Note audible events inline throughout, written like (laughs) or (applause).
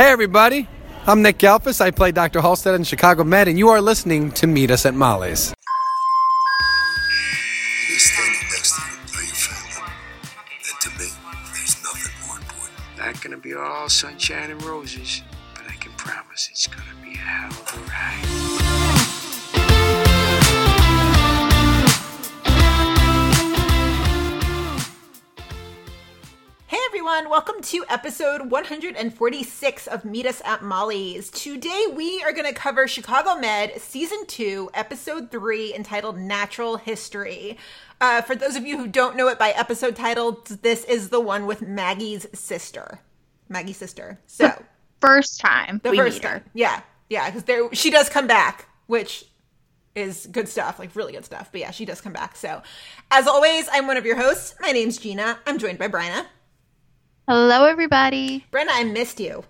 Hey, everybody. I'm Nick Gehlfuss. I play Dr. Halstead in Chicago Med, and you are listening to Meet Us at Molly's. He's standing next to you your family. And to me, there's nothing more important. Not gonna be all sunshine and roses, but I can promise it's gonna be a hell of a ride. Everyone, welcome to episode 146 of Meet Us at Molly's. Today we are going to cover Chicago Med Season 2, Episode 3, entitled Natural History. Uh, for those of you who don't know it by episode title, this is the one with Maggie's sister. Maggie's sister. So, first time the we first meet her. time. Yeah, yeah, because there she does come back, which is good stuff, like really good stuff. But yeah, she does come back. So, as always, I'm one of your hosts. My name's Gina. I'm joined by Bryna. Hello, everybody. Brenna, I missed you.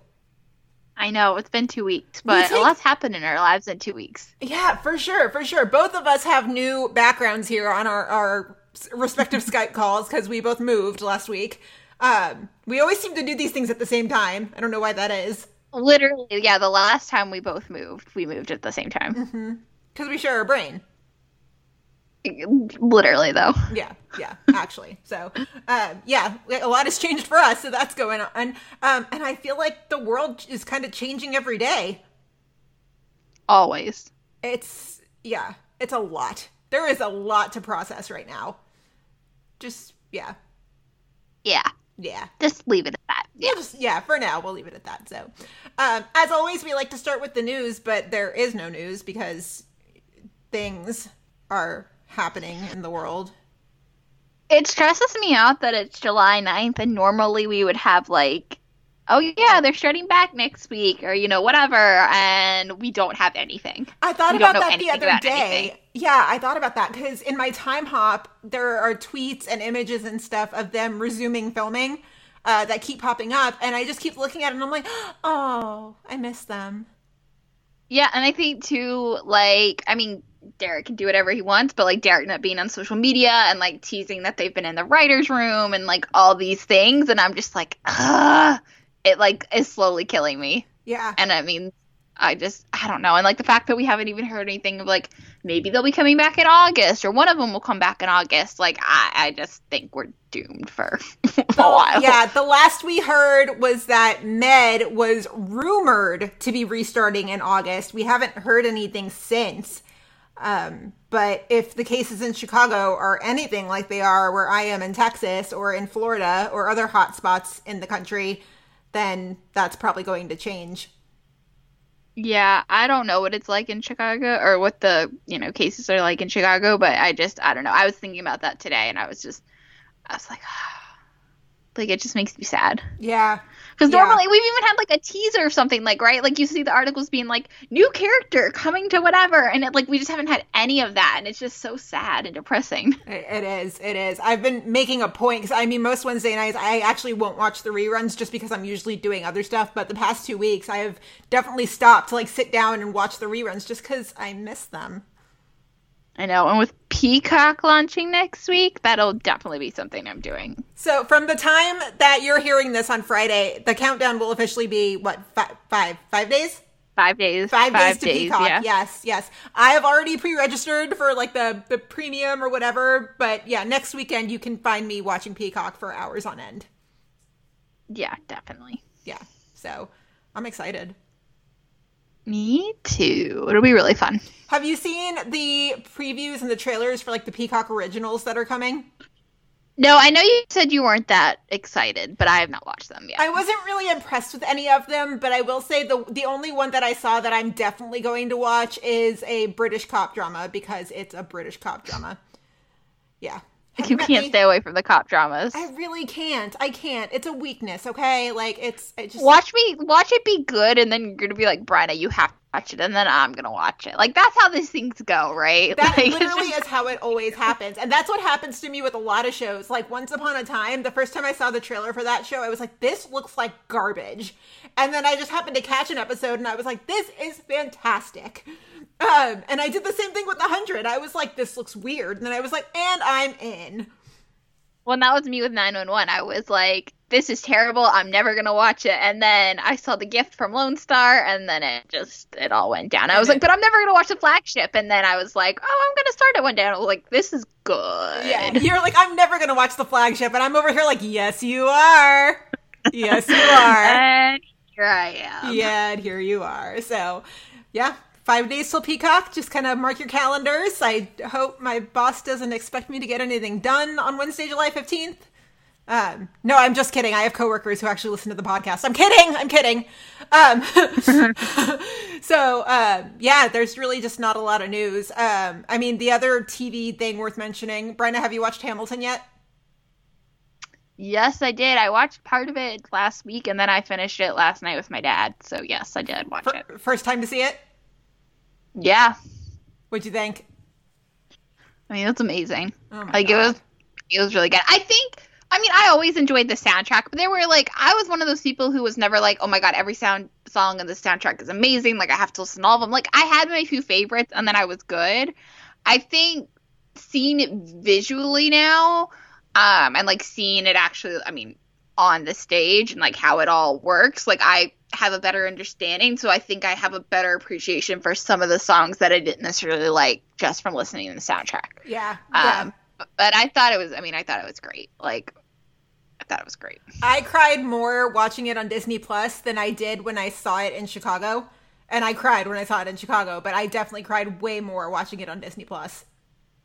I know it's been two weeks, but a lot's happened in our lives in two weeks. Yeah, for sure, for sure. Both of us have new backgrounds here on our, our respective (laughs) Skype calls because we both moved last week. Um, we always seem to do these things at the same time. I don't know why that is. Literally, yeah. The last time we both moved, we moved at the same time. Because we share a brain. Literally, though. Yeah, yeah, actually. So, um, yeah, a lot has changed for us, so that's going on. Um, and I feel like the world is kind of changing every day. Always. It's, yeah, it's a lot. There is a lot to process right now. Just, yeah, Yeah. yeah. Just leave it at that. Yeah. We'll just yeah for now we'll leave it at that so um, as always we like to start with the news but there is no news because things are happening in the world It stresses me out that it's July 9th, and normally we would have like, oh yeah, they're starting back next week, or you know whatever, and we don't have anything. i thought We about that the other day anything. yeah i thought about that because in my time hop there are tweets and images and stuff of them resuming filming uh, that keep popping up and i just keep looking at it and i'm like (gasps) oh i miss them Yeah, and I think too, like, I mean, Derek can do whatever he wants, but like Derek not being on social media and like teasing that they've been in the writer's room and like all these things, and I'm just like, ah, it like is slowly killing me. yeah And I mean, I just, I don't know. And like the fact that we haven't even heard anything of like maybe they'll be coming back in August or one of them will come back in August. Like, I, I just think we're doomed for (laughs) a while. Yeah, the last we heard was that Med was rumored to be restarting in August. We haven't heard anything since. Um, but if the cases in Chicago are anything like they are where I am in Texas or in Florida or other hot spots in the country, then that's probably going to change. Yeah, I don't know what it's like in Chicago or what the, you know, cases are like in Chicago, but I just, I don't know. I was thinking about that today and I was just, I was like, (sighs) like, it just makes me sad. Yeah. Because Yeah. normally we've even had like a teaser or something, like, right? Like, you see the articles being like, new character coming to whatever. And it, like, we just haven't had any of that. And it's just so sad and depressing. (laughs) It it is. It is. I've been making a point because I mean, most Wednesday nights I actually won't watch the reruns just because I'm usually doing other stuff. But the past two weeks, I have definitely stopped to like sit down and watch the reruns just because I miss them. I know. And with Peacock launching next week, that'll definitely be something I'm doing. So from the time that you're hearing this on Friday, the countdown will officially be what fi- five five days. Five days. Five, days to Peacock. yeah. Yes, yes. I have already pre-registered for like the the premium or whatever. But yeah, next weekend you can find me watching Peacock for hours on end. Yeah, definitely. Yeah. So I'm excited. Me too. It'll be really fun. Have you seen the previews and the trailers for like the Peacock originals that are coming? No, I know you said you weren't that excited, but I have not watched them yet. I wasn't really impressed with any of them, but I will say the the only one that I saw that I'm definitely going to watch is a British cop drama because it's a British cop drama. Yeah. You can't me? stay away from the cop dramas. I really can't. I can't. It's a weakness, okay? Like it's it just Watch me watch it be good and then you're gonna be like, Bryna, you have to watch it and then I'm gonna watch it. Like that's how these things go, right? (laughs) That Like, literally just- is how it always happens. And that's what happens to me with a lot of shows. Like Once Upon a Time, the first time I saw the trailer for that show, I was like, this looks like garbage. And then I just happened to catch an episode and I was like, this is fantastic. Um, and I did the same thing with The Hundred. I was like, this looks weird. And then I was like, and I'm in. When that was me with 911, I was like, this is terrible. I'm never going to watch it. And then I saw the gift from Lone Star and then it just, it all went down. I was like, but I'm never going to watch the flagship. And then I was like, oh, I'm going to start it one day. And I was like, this is good. Yeah, you're like, I'm never gonna watch the flagship, and I'm over here like, yes, you are. Yes, you (laughs) are. And here I am. yeah, and here you are. So, yeah, five days till Peacock. Just kind of mark your calendars. I hope my boss doesn't expect me to get anything done on Wednesday, July 15th. Um, no, I'm just kidding. I have coworkers who actually listen to the podcast. I'm kidding. I'm kidding. Um, (laughs) so, uh, yeah, there's really just not a lot of news. Um, I mean, the other TV thing worth mentioning, Brenna, have you watched Hamilton yet? Yes, I did. I watched part of it last week and then I finished it last night with my dad. So, yes, I did watch it. First time to see it? Yeah. What'd you think? I mean, it's amazing. Oh like it was it was really good. I think I mean, I always enjoyed the soundtrack, but there were like I was one of those people who was never like, "Oh my god, every sound song in the soundtrack is amazing. Like I have to listen to all of them." Like I had my few favorites and then I was good. I think seeing it visually now um and like seeing it actually I mean on the stage and like how it all works, like I have a better understanding, so I think I have a better appreciation for some of the songs that I didn't necessarily like just from listening to the soundtrack. Yeah. yeah. Um, but I thought it was. I mean, I thought it was great. Like, I thought it was great. I cried more watching it on Disney Plus than I did when I saw it in Chicago. And I cried when I saw it in Chicago, but I definitely cried way more watching it on Disney Plus.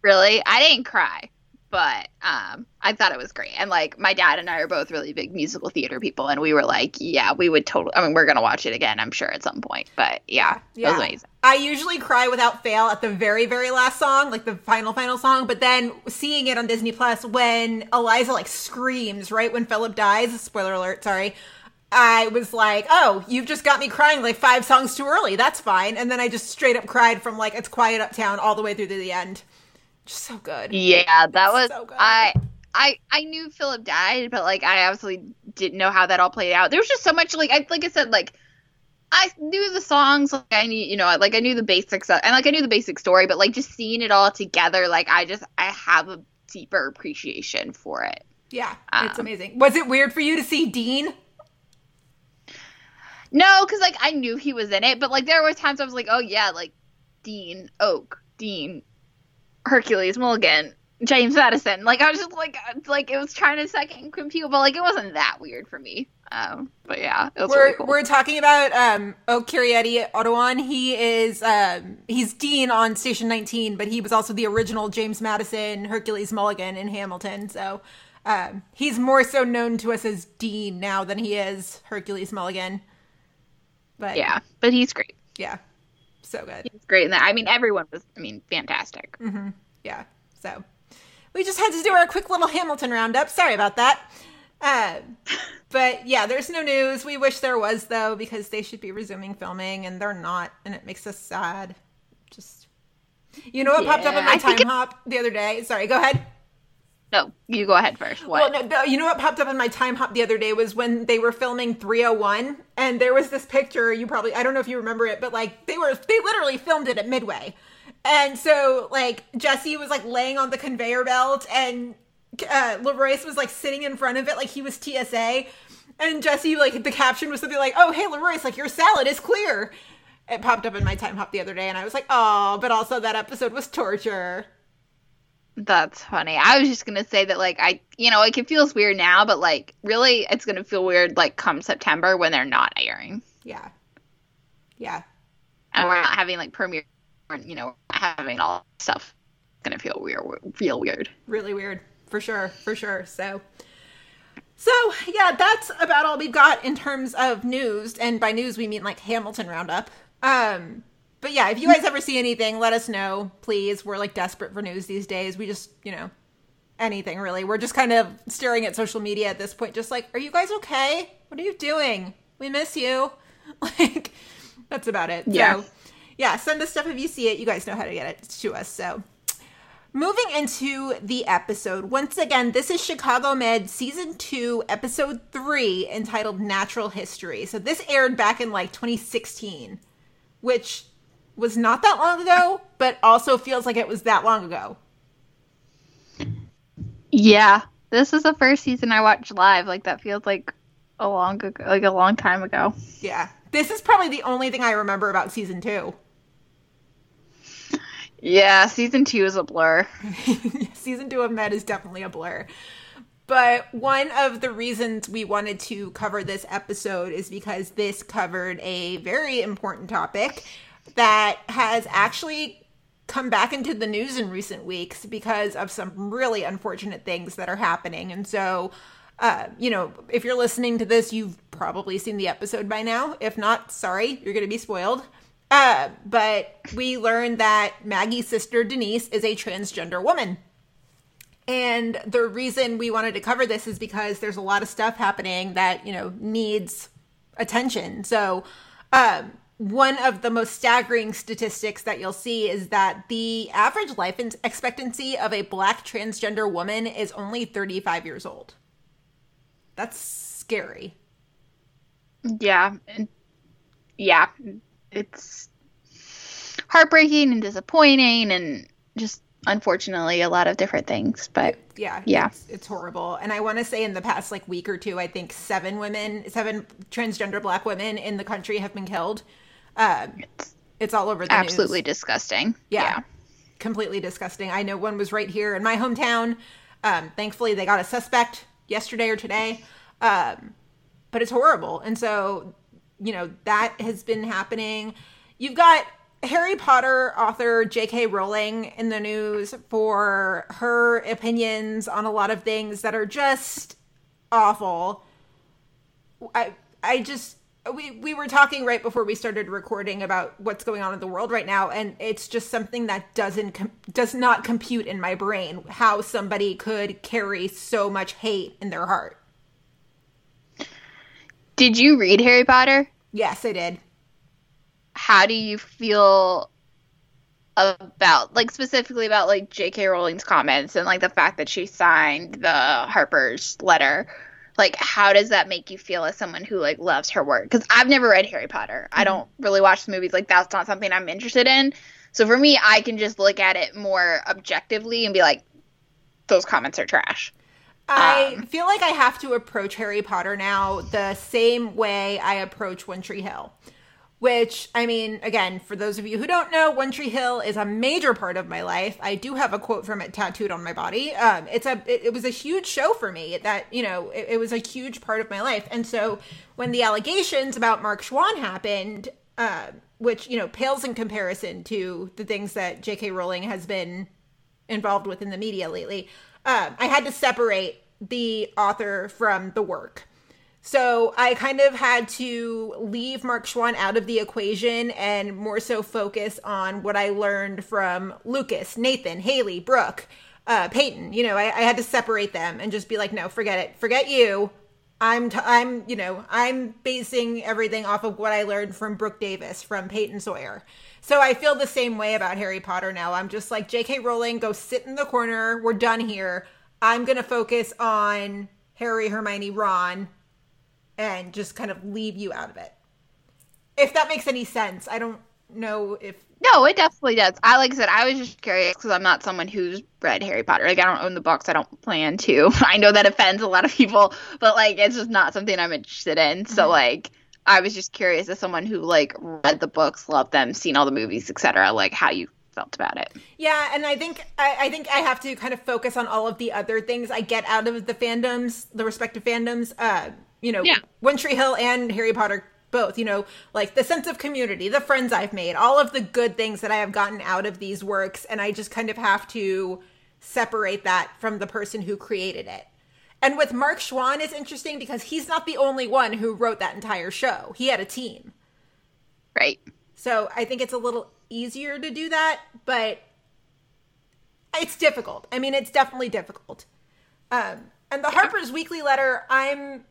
Really, I didn't cry, but um, I thought it was great. And like, my dad and I are both really big musical theater people, and we were like, yeah, we would totally. I mean, we're gonna watch it again, I'm sure, at some point. But yeah, it was amazing. I usually cry without fail at the very, very last song, like the final, final song. But then seeing it on Disney Plus when Eliza like screams right when Philip dies, spoiler alert, sorry. I was like, oh, you've just got me crying like five songs too early. That's fine. And then I just straight up cried from like It's Quiet Uptown all the way through to the end. Just so good. Yeah, that was so good. I. I, I knew Philip died, but like I absolutely didn't know how that all played out. There was just so much like I like I said like I knew the songs, like I knew, you know, like I knew the basics, of, and like I knew the basic story, but like just seeing it all together, like I just I have a deeper appreciation for it. Yeah, it's Um, amazing. Was it weird for you to see Dean? No, because like I knew he was in it, but like there were times I was like, oh yeah, like Dean Oak, Dean Hercules Mulligan, James Madison. Like I was just like like it was trying to second compute, but like it wasn't that weird for me. Um, but yeah, it was we're really cool. we're talking about um Okieriete Onaodowan. He is um he's Dean on Station 19, but he was also the original James Madison Hercules Mulligan in Hamilton. So um he's more so known to us as Dean now than he is Hercules Mulligan. But yeah, but he's great. yeah, so good. He's great in that. I mean, everyone was. I mean, fantastic. Yeah. So we just had to do our quick little Hamilton roundup. Sorry about that. Uh, (laughs) but yeah, there's no news. We wish there was though, because they should be resuming filming and they're not, and it makes us sad. Just you know what popped up in my I time hop the other day? Sorry, go ahead. No, you go ahead first. What? Well, no, you know what popped up in my time hop the other day was when they were filming 301, and there was this picture. You probably, I don't know if you remember it, but like they were, they literally filmed it at Midway, and so like Jesse was like laying on the conveyor belt, and uh, LaRoyce was like sitting in front of it like he was TSA, and Jesse like the caption was something like, "Oh hey LaRoyce, like your salad is clear." It popped up in my time hop the other day, and I was like, "Oh," but also that episode was torture. That's funny. I was just gonna say that, like, I, you know, like it feels weird now, but like, really, it's gonna feel weird like come September when they're not airing Yeah, yeah. and we're not having like premiere, you know, having all stuff. It's gonna feel weird, real weird. really weird for sure for sure so so yeah that's about all we've got in terms of news and by news we mean like hamilton roundup um but yeah if you guys ever see anything let us know please. We're like desperate for news these days. We just you know anything really. We're just kind of staring at social media at this point just like are you guys okay? What are you doing? We miss you. (laughs) Like that's about it. Yeah. so yeah. send us stuff if you see it. You guys know how to get it to us. So Moving into the episode, once again, this is Chicago Med Season 2, Episode 3, entitled Natural History. So this aired back in like 2016, which was not that long ago, but also feels like it was that long ago. Yeah, This is the first season I watched live. Like that feels like a long ago, like a long time ago. Yeah. This is probably the only thing I remember about season two. Yeah, season two is a blur. (laughs) (laughs) season two of Med is definitely a blur. But one of the reasons we wanted to cover this episode is because this covered a very important topic that has actually come back into the news in recent weeks because of some really unfortunate things that are happening. And so, uh, you know, if you're listening to this, you've probably seen the episode by now. If not, sorry, you're going to be spoiled. Uh, but we learned that Maggie's sister Denise is a transgender woman. And the reason we wanted to cover this is because there's a lot of stuff happening that, you know, needs attention. So, um, one of the most staggering statistics that you'll see is that the average life expectancy of a black transgender woman is only 35 years old. That's scary. Yeah. Yeah. It's heartbreaking and disappointing and just unfortunately a lot of different things but yeah yeah it's, it's horrible and i want to say in the past like week or two i think seven women seven transgender black women in the country have been killed uh, it's, it's all over the absolutely news. disgusting. Yeah, yeah, completely disgusting. I know one was right here in my hometown. Um, thankfully they got a suspect yesterday or today. Um, but it's horrible. And so you know that has been happening. You've got Harry Potter author J.K. Rowling in the news for her opinions on a lot of things that are just awful. I I just we we were talking right before we started recording about what's going on in the world right now and it's just something that doesn't com- does not compute in my brain how somebody could carry so much hate in their heart. Did you read Harry Potter? Yes, I did how do you feel about like specifically about like J.K. Rowling's comments and like the fact that she signed the Harper's letter? Like, how does that make you feel as someone who like loves her work? Because I've never read Harry Potter. Mm-hmm. I don't really watch the movies. Like, that's not something I'm interested in. So for me, I can just look at it more objectively and be like, those comments are trash. I um, feel like I have to approach Harry Potter now the same way I approach One Tree Hill which I mean, again, for those of you who don't know, One Tree Hill is a major part of my life. I do have a quote from it tattooed on my body. Um, it's a, it, it, was a huge show for me. That you know, it, it, was a huge part of my life. And so when the allegations about Mark Schwahn happened, uh, which you know pales in comparison to the things that J.K. Rowling has been involved with in the media lately, uh, I had to separate the author from the work. So I kind of had to leave Mark Schwahn out of the equation and more so focus on what I learned from Lucas, Nathan, Haley, Brooke, uh, Peyton. You know, I, I, had to separate them and just be like, no, forget it, forget you. I'm, t- I'm, you know, I'm basing everything off of what I learned from Brooke Davis, from Peyton Sawyer. So I feel the same way about Harry Potter now. I'm just like, J.K. Rowling, go sit in the corner. We're done here. I'm gonna focus on Harry, Hermione, Ron and just kind of leave you out of it. If that makes any sense. I don't know if no, it definitely does. I like I said, I was just curious because I'm not someone who's read Harry Potter. Like I don't own the books. I don't plan to. (laughs) I know that offends a lot of people, but like it's just not something I'm interested in. So mm-hmm. like I was just curious as someone who like read the books, loved them, seen all the movies, etc. Like how you felt about it. Yeah, and I think I, I, think I have to kind of focus on all of the other things I get out of the fandoms, the respective fandoms. Uh, you know, yeah. One Tree Hill and Harry Potter both, you know, like the sense of community, the friends I've made, all of the good things that I have gotten out of these works. And I just kind of have to separate that from the person who created it. And with Mark Schwahn is interesting because he's not the only one who wrote that entire show. He had a team. Right. So I think it's a little easier to do that, but it's difficult. I mean, it's definitely difficult. Um, and the Harper's Weekly letter, I'm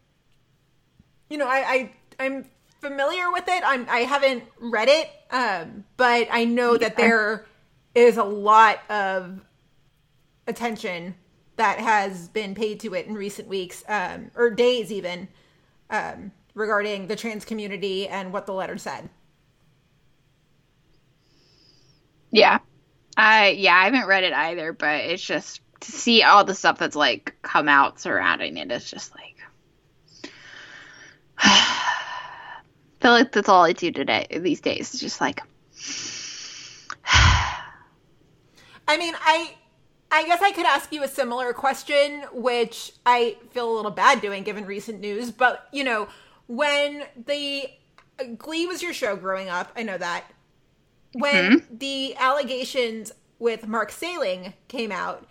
you know, I, I I'm familiar with it. I'm I haven't read it, um, but I know yeah. that there is a lot of attention that has been paid to it in recent weeks, um, or days even, um, regarding the trans community and what the letter said. Yeah. I yeah, I haven't read it either, but it's just to see all the stuff that's like come out surrounding it is just like I (sighs) feel like that's all I do today these days. It's just like (sighs) I mean, I I guess I could ask you a similar question, which I feel a little bad doing given recent news, but you know, when the Glee was your show growing up, I know that. When mm-hmm. the allegations with Mark Salling came out,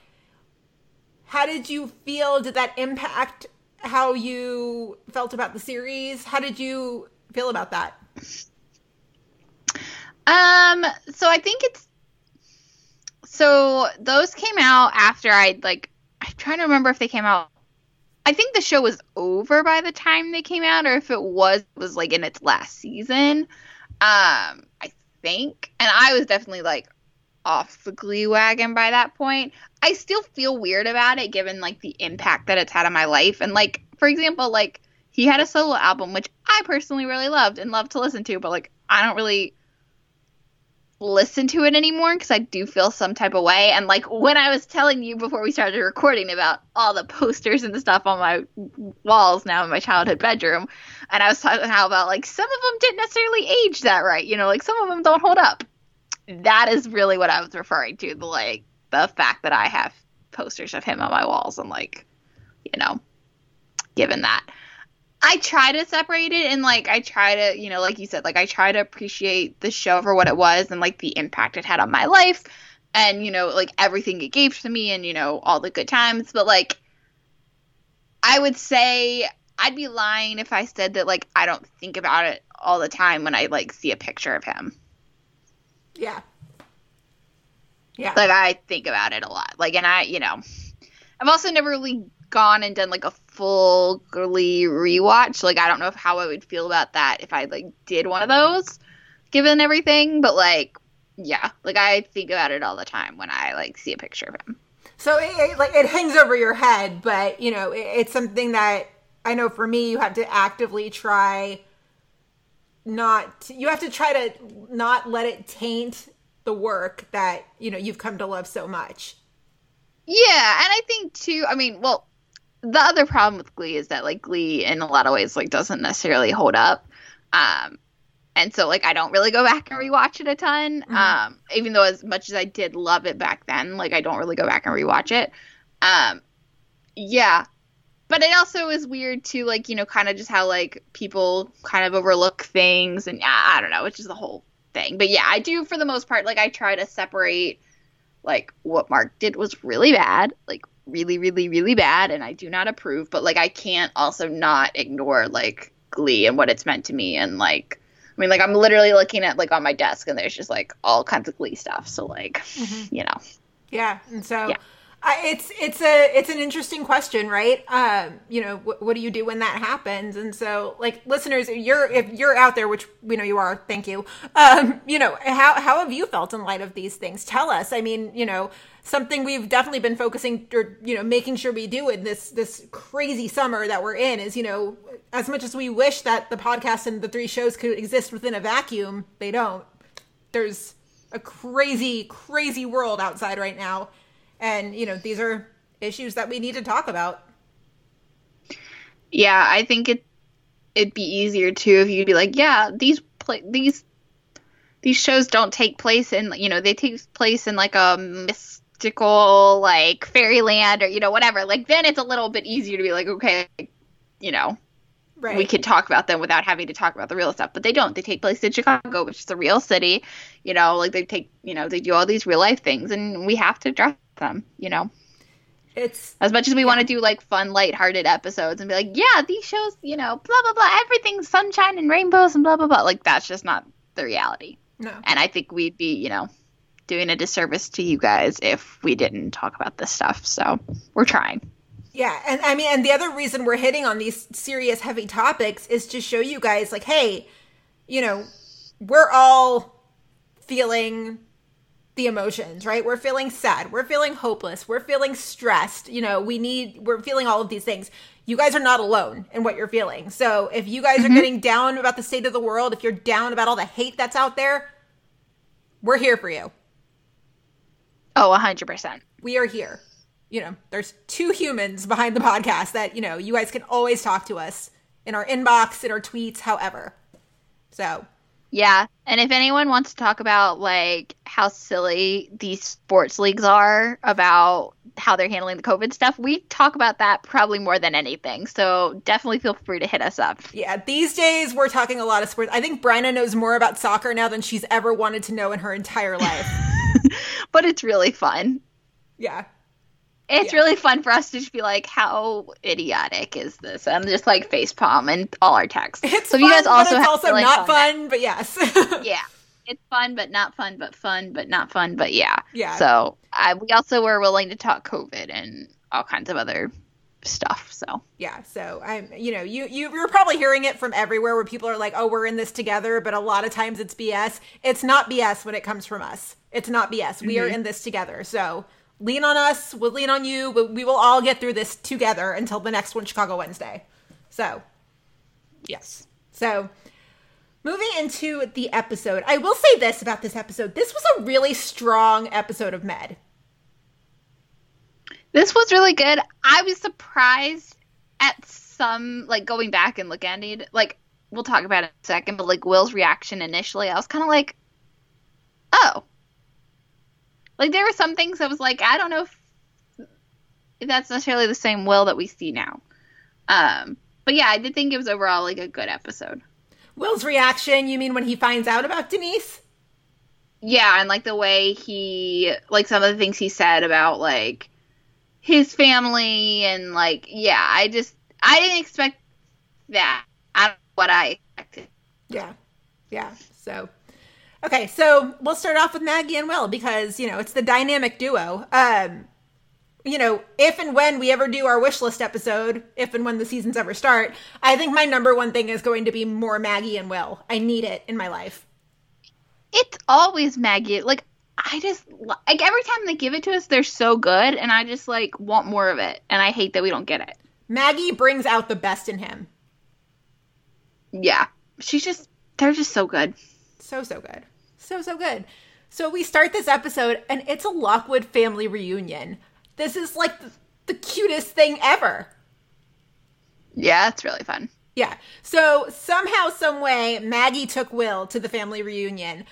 how did you feel? Did that impact how you felt about the series? How did you feel about that? Um, so I think it's so those came out after I'd like I'm trying to remember if they came out I think the show was over by the time they came out or if it was was like in its last season. Um, I think. And I was definitely like off the glee wagon by that point. I still feel weird about it given like the impact that it's had on my life and like for example like he had a solo album which I personally really loved and loved to listen to but like I don't really listen to it anymore because I do feel some type of way. And like when I was telling you before we started recording about all the posters and the stuff on my walls now in my childhood bedroom, and I was talking how about like some of them didn't necessarily age that right, you know, like some of them don't hold up. That is really what I was referring to, the like the fact that I have posters of him on my walls and like, you know, given that. I try to separate it and like I try to, you know, like you said, like I try to appreciate the show for what it was and like the impact it had on my life and you know, like everything it gave to me and you know, all the good times, but like I would say I'd be lying if I said that like I don't think about it all the time when I like see a picture of him. Yeah. Yeah. Like I think about it a lot. Like and I, you know, I've also never really gone and done like a full rewatch. Like I don't know how I would feel about that if I like did one of those, given everything. But like, yeah, like I think about it all the time when I like see a picture of him. So it, it, like it hangs over your head, but you know it, it's something that I know for me you have to actively try not you have to try to not let it taint the work that you know you've come to love so much. Yeah, and I think too. I mean, well, the other problem with Glee is that like Glee in a lot of ways like doesn't necessarily hold up. Um, and so like I don't really go back and rewatch it a ton. Mm-hmm. Um, even though as much as I did love it back then, like I don't really go back and rewatch it. Um, yeah, but it also is weird too, like you know, kind of just how like people kind of overlook things, and I, I don't know, which is the whole thing. But yeah, I do for the most part. Like I try to separate like what Mark did was really bad, like really, really, really bad, and I do not approve. But like I can't also not ignore like Glee and what it's meant to me, and like I mean, like I'm literally looking at like on my desk, and there's just like all kinds of Glee stuff. So like, mm-hmm. you know, Yeah, and so Yeah. It's it's a it's an interesting question, right? Um, you know, wh- what do you do when that happens? And so, like listeners, you're if you're out there, which we know you are, thank you. Um, you know, how how have you felt in light of these things? Tell us. I mean, you know, something we've definitely been focusing or you know making sure we do in this this crazy summer that we're in is you know as much as we wish that the podcast and the three shows could exist within a vacuum, they don't. There's a crazy crazy world outside right now and you know these are issues that we need to talk about yeah, I think it it'd be easier too if you'd be like, yeah, these pla these these shows don't take place in you know they take place in like a mystical like fairyland or you know whatever. Like then it's a little bit easier to be like, okay, you know, right we could talk about them without having to talk about the real stuff. But they don't. They take place in Chicago, which is a real city. You know, like they take you know they do all these real life things, and we have to address them. You know? It's as much as we want to do like fun lighthearted episodes and be like yeah these shows you know blah blah blah everything's sunshine and rainbows and blah blah blah like that's just not the reality. No. And i think we'd be you know doing a disservice to you guys if we didn't talk about this stuff so we're trying. Yeah and i mean and the other reason we're hitting on these serious heavy topics is to show you guys like hey you know we're all feeling the emotions right? We're feeling sad. We're feeling hopeless. We're feeling stressed. You know we need we're feeling all of these things. You guys are not alone in what you're feeling. So if you guys are getting down about the state of the world if you're down about all the hate that's out there we're here for you. Oh 100% we are here. You know, there's two humans behind the podcast that, you know, you guys can always talk to us in our inbox, in our tweets, however. So, Yeah, and if anyone wants to talk about like how silly these sports leagues are about how they're handling the COVID stuff, we talk about that probably more than anything. So definitely feel free to hit us up. yeah, these days we're talking a lot of sports. I think Brenna knows more about soccer now than she's ever wanted to know in her entire life. (laughs) But it's really fun. yeah. It's Yeah. really fun for us to just be like, how idiotic is this? And just like facepalm and all our texts. It's so fun, if you guys also it's also not that- fun, but yes. (laughs) yeah it's fun but not fun but fun but not fun but yeah Yeah. so I, we also were willing to talk covid and all kinds of other stuff so Yeah, so I'm, you know, you you you're probably hearing it from everywhere where people are like, "Oh, we're in this together," but a lot of times it's BS. It's not BS when it comes from us. It's not BS. We are mm-hmm. in this together. So lean on us. We'll lean on you. But we will all get through this together until the next one, Chicago Wednesday. So yes. So moving into the episode, I will say this about this episode: this was a really strong episode of Med. this was really good i was surprised at some like going back and looking at it like we'll talk about it in a second but like will's reaction initially i was kind of like oh like there were some things i was like i don't know if, if that's necessarily the same will that we see now um but yeah i did think it was overall like a good episode Will's reaction. You mean when he finds out about Denise? yeah and like the way he like some of the things he said about like his family and like yeah i just i didn't expect that i don't know what i expected Yeah. Yeah. So, okay. So we'll start off with Maggie and Will because, you know, it's the dynamic duo. Um, you know, if and when we ever do our wish list episode, if and when the seasons ever start, I think my number one thing is going to be more Maggie and Will. I need it in my life. it's always maggie like i just like every time they give it to us they're so good and i just like want more of it and i hate that we don't get it Maggie brings out the best in him. yeah she's just they're just so good So, so good. So, so good. So we start this episode and it's a Lockwood family reunion. This is like the, the cutest thing ever. yeah it's really fun Yeah. So somehow, some way, Maggie took Will to the family reunion.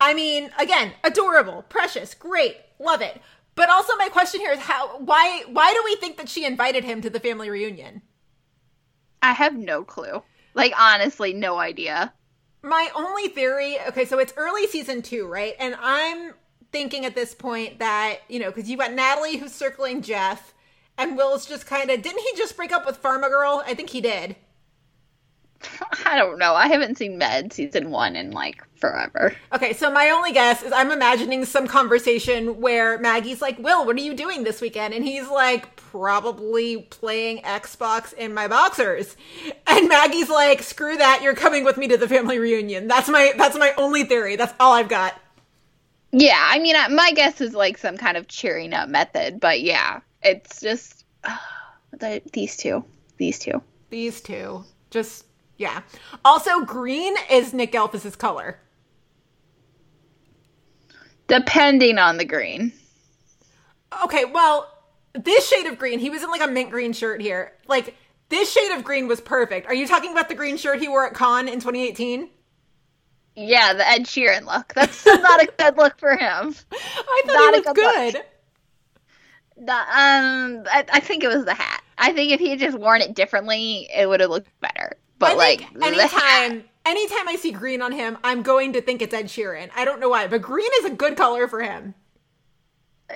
I mean, again, adorable, precious, great, love it. But also, my question here is how? Why? Why do we think that she invited him to the family reunion? i have no clue like honestly no idea My only theory. Okay, so it's early season two, right? And I'm thinking at this point that you know, because you got Natalie who's circling Jeff, and Will's just kind of didn't he just break up with Pharma Girl? I think he did. i don't know i haven't seen med season one in like forever Okay, so my only guess is I'm imagining some conversation where Maggie's like, Will, what are you doing this weekend? And he's like, probably playing Xbox in my boxers. And Maggie's like, screw that, you're coming with me to the family reunion. That's my that's my only theory. That's all I've got. Yeah, I mean, uh, my guess is like some kind of cheering up method, but yeah, it's just (sighs) the, these two, these two. These two. Just yeah. Also, green is Nick Gehlfuss's color. Depending on the green. Okay, well, this shade of green, he was in like a mint green shirt here. Like, this shade of green was perfect. Are you talking about the green shirt he wore at Con in 2018? Yeah, the Ed Sheeran look. That's not a (laughs) good look for him. I thought Not he was good good. The, um, I, I think it was the hat. I think if he had just worn it differently, it would have looked better. But I like, think the hat- anytime anytime I see green on him, I'm going to think it's Ed Sheeran. I don't know why, but green is a good color for him.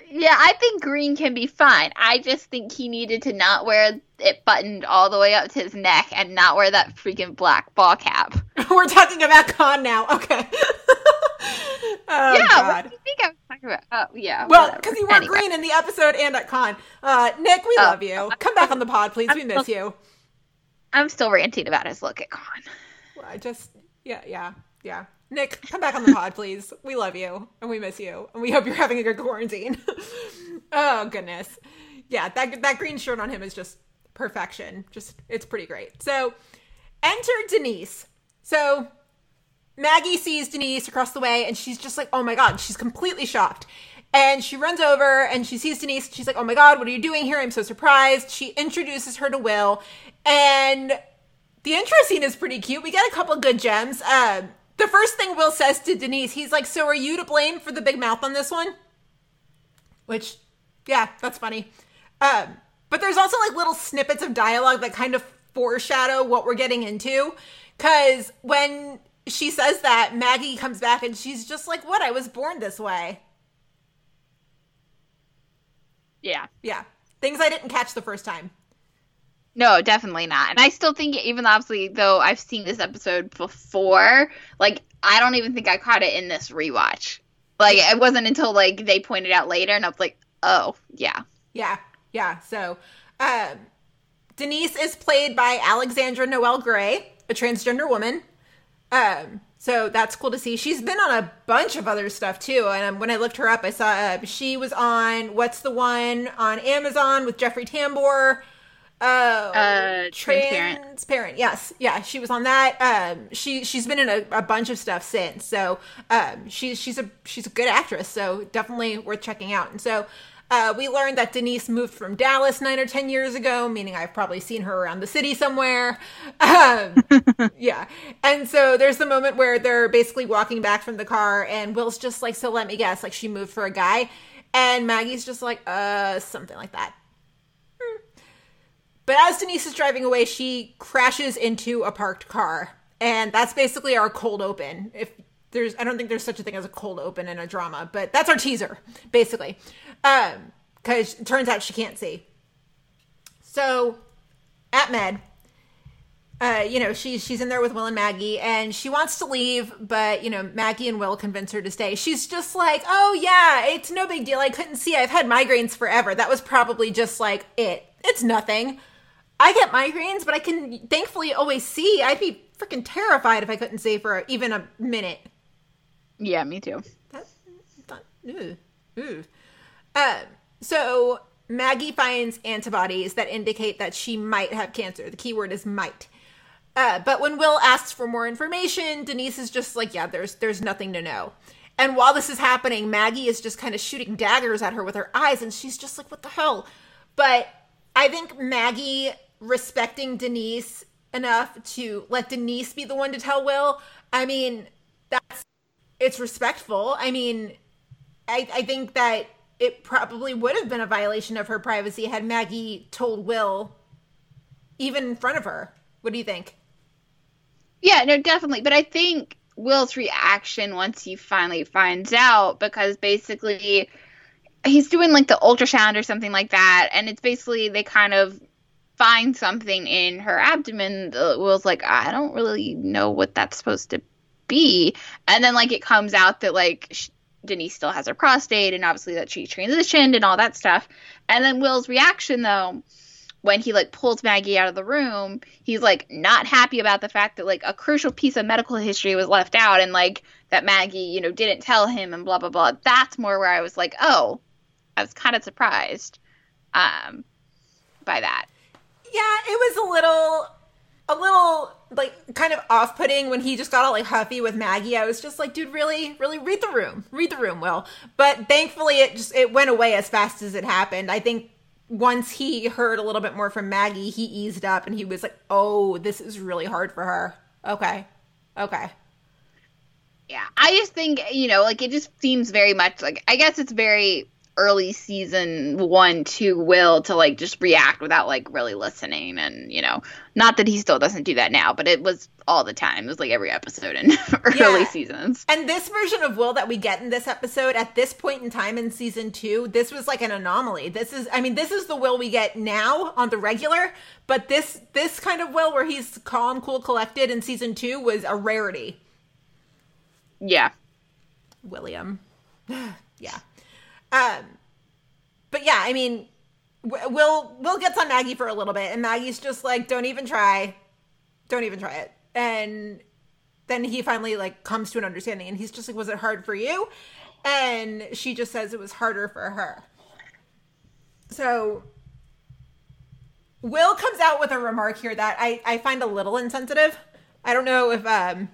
Yeah, I think green can be fine. I just think he needed to not wear it buttoned all the way up to his neck and not wear that freaking black ball cap. (laughs) We're talking about Con now. Okay. (laughs) oh yeah, God. what do you think I was talking about? Oh, yeah. Well, because you were Anyway. green in the episode and at Con. Uh, Nick, we Oh. love you. Come back on the pod, please. We miss you. I'm still ranting about his look at Con. Well, I just, yeah, yeah, yeah. Nick, come back on the pod, please. We love you and we miss you and we hope you're having a good quarantine. (laughs) oh goodness, yeah, that that green shirt on him is just perfection. Just, it's pretty great. So, enter Denise. So, Maggie sees Denise across the way and she's just like, oh my god, she's completely shocked. And she runs over and she sees Denise. She's like, "Oh my god, what are you doing here? I'm so surprised." She introduces her to Will, and the intro scene is pretty cute. We get a couple good gems. Uh, the first thing Will says to Denise, he's like, "So are you to blame for the big mouth on this one?" Which, yeah, that's funny. Um, but there's also like little snippets of dialogue that kind of foreshadow what we're getting into. Because when she says that, Maggie comes back and she's just like, "What? I was born this way." Yeah. Yeah, things I didn't catch the first time. No, definitely not. And I still think, even obviously, though I've seen this episode before, like I don't even think I caught it in this rewatch. Like it wasn't until like they pointed out later, and I was like, oh yeah, Yeah, yeah. So, um, Denise is played by Alexandra Noel Grey, a transgender woman. Um, so that's cool to see. She's been on a bunch of other stuff too. And um, when I looked her up, I saw uh, she was on what's the one on Amazon with Jeffrey Tambor. Oh, Uh, Transparent. Transparent. Yes, yeah, she was on that. Um, she she's been in a, a bunch of stuff since. So um, she's she's a she's a good actress. So definitely worth checking out. And so uh, we learned that Denise moved from Dallas nine or ten years ago, meaning I've probably seen her around the city somewhere. (laughs) Um, (laughs) yeah, and so there's the moment where they're basically walking back from the car, and Will's just like, "So let me guess, like she moved for a guy," and Maggie's just like, "Uh, something like that." But as Denise is driving away, she crashes into a parked car. And that's basically our cold open. If there's I don't think there's such a thing as a cold open in a drama, but that's our teaser, basically. Um, because it turns out she can't see. So at Med, uh, you know, she's she's in there with Will and Maggie, and she wants to leave, but you know, Maggie and Will convince her to stay. She's just like, "Oh yeah, it's no big deal. I couldn't see. I've had migraines forever. That was probably just like it. It's nothing. I get migraines, but I can thankfully always see. I'd be freaking terrified if I couldn't see for even a minute. yeah, me too. That, that, ew, ew. Uh, so Maggie finds antibodies that indicate that she might have cancer. The key word is might. Uh, but when Will asks for more information, Denise is just like, "Yeah, there's there's nothing to know." And while this is happening, Maggie is just kind of shooting daggers at her with her eyes, and she's just like, "What the hell?" But I think Maggie respecting Denise enough to let Denise be the one to tell Will. I mean, that's it's respectful. I mean, I, I think that it probably would have been a violation of her privacy had Maggie told Will, even in front of her. What do you think? Yeah, no, definitely. But I think Will's reaction once he finally finds out, because basically he's doing like the ultrasound or something like that, and it's basically they kind of find something in her abdomen. Will's like, I don't really know what that's supposed to be, and then like it comes out that like sh- Denise still has her prostate, and obviously that she transitioned and all that stuff. And then Will's reaction though when he like pulls Maggie out of the room, he's like not happy about the fact that like a crucial piece of medical history was left out and like that Maggie, you know, didn't tell him and blah blah blah. That's more where I was like, "Oh, I was kind of surprised um by that." Yeah, it was a little, a little like kind of off-putting when he just got all like huffy with Maggie. I was just like, dude, really, really read the room, read the room, Will. But thankfully, it just it went away as fast as it happened. I think once he heard a little bit more from Maggie, he eased up and he was like, oh, this is really hard for her. Okay, okay. Yeah, I just think you know, like it just seems very much like I guess it's very early season one to Will to like just react without like really listening, and you know, not that he still doesn't do that now, but it was all the time. It was like every episode in (laughs) early Yeah. seasons. And this version of Will that we get in this episode at this point in time in season two, this was like an anomaly. This is, I mean, this is the Will we get now on the regular, but this this kind of Will where he's calm, cool, collected in season two was a rarity. Yeah, William, (sighs) yeah. Um, but yeah, I mean, Will Will gets on Maggie for a little bit, and Maggie's just like, "Don't even try, don't even try it." And then he finally like comes to an understanding, and he's just like, "Was it hard for you?" And she just says it was harder for her. So Will comes out with a remark here that I I find a little insensitive. I don't know if um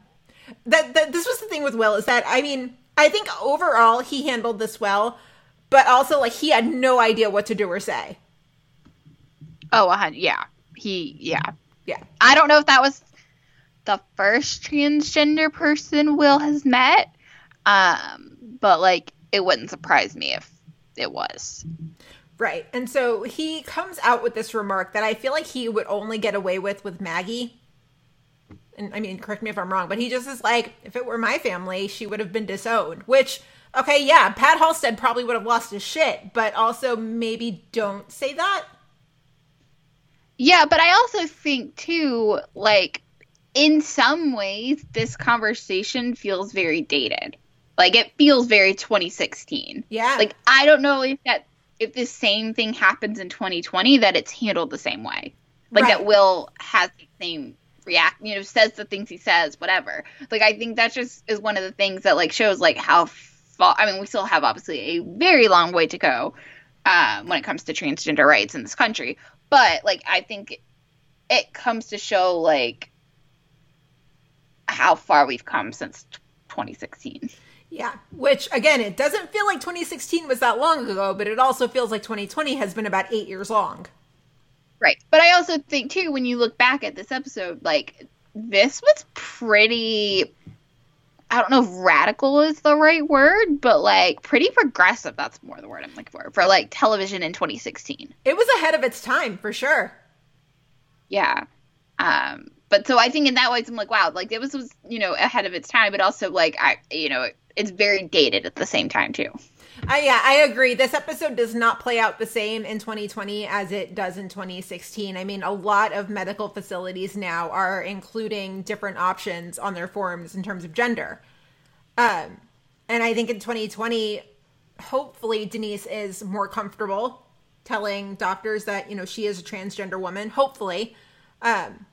that, that this was the thing with Will is that I mean I think overall he handled this well, but also like he had no idea what to do or say. Oh, uh, yeah. He, yeah. Yeah. I don't know if that was the first transgender person Will has met, um, but like it wouldn't surprise me if it was. Right. And so he comes out with this remark that I feel like he would only get away with with Maggie. And I mean, correct me if I'm wrong, but he just is like, if it were my family, she would have been disowned. Which, okay, yeah, Pat Halstead probably would have lost his shit, but also maybe don't say that. Yeah, but I also think too, like, in some ways, this conversation feels very dated. Like, it feels very 2016. Yeah. Like, I don't know if that if the same thing happens in 2020 that it's handled the same way. Like Right. that Will has the same react, you know, says the things he says, whatever. Like I think that just is one of the things that like shows like how far. I mean, we still have obviously a very long way to go um, when it comes to transgender rights in this country, but like I think it comes to show like how far we've come since 2016. Yeah. Which, again, it doesn't feel like 2016 was that long ago, but it also feels like 2020 has been about eight years long. Right. But I also think too, when you look back at this episode, like this was pretty I don't know if radical is the right word, but like pretty progressive, that's more the word I'm looking for. For like television in twenty sixteen. It was ahead of its time, for sure. Yeah. Um but so I think in that way I'm like, wow, like it was was, you know, ahead of its time, but also like I you know, it's very dated at the same time too. I, yeah, I agree. This episode does not play out the same in 2020 as it does in 2016. I mean, a lot of medical facilities now are including different options on their forms in terms of gender. Um, and I think in 2020, hopefully Denise is more comfortable telling doctors that you know she is a transgender woman. Hopefully, um,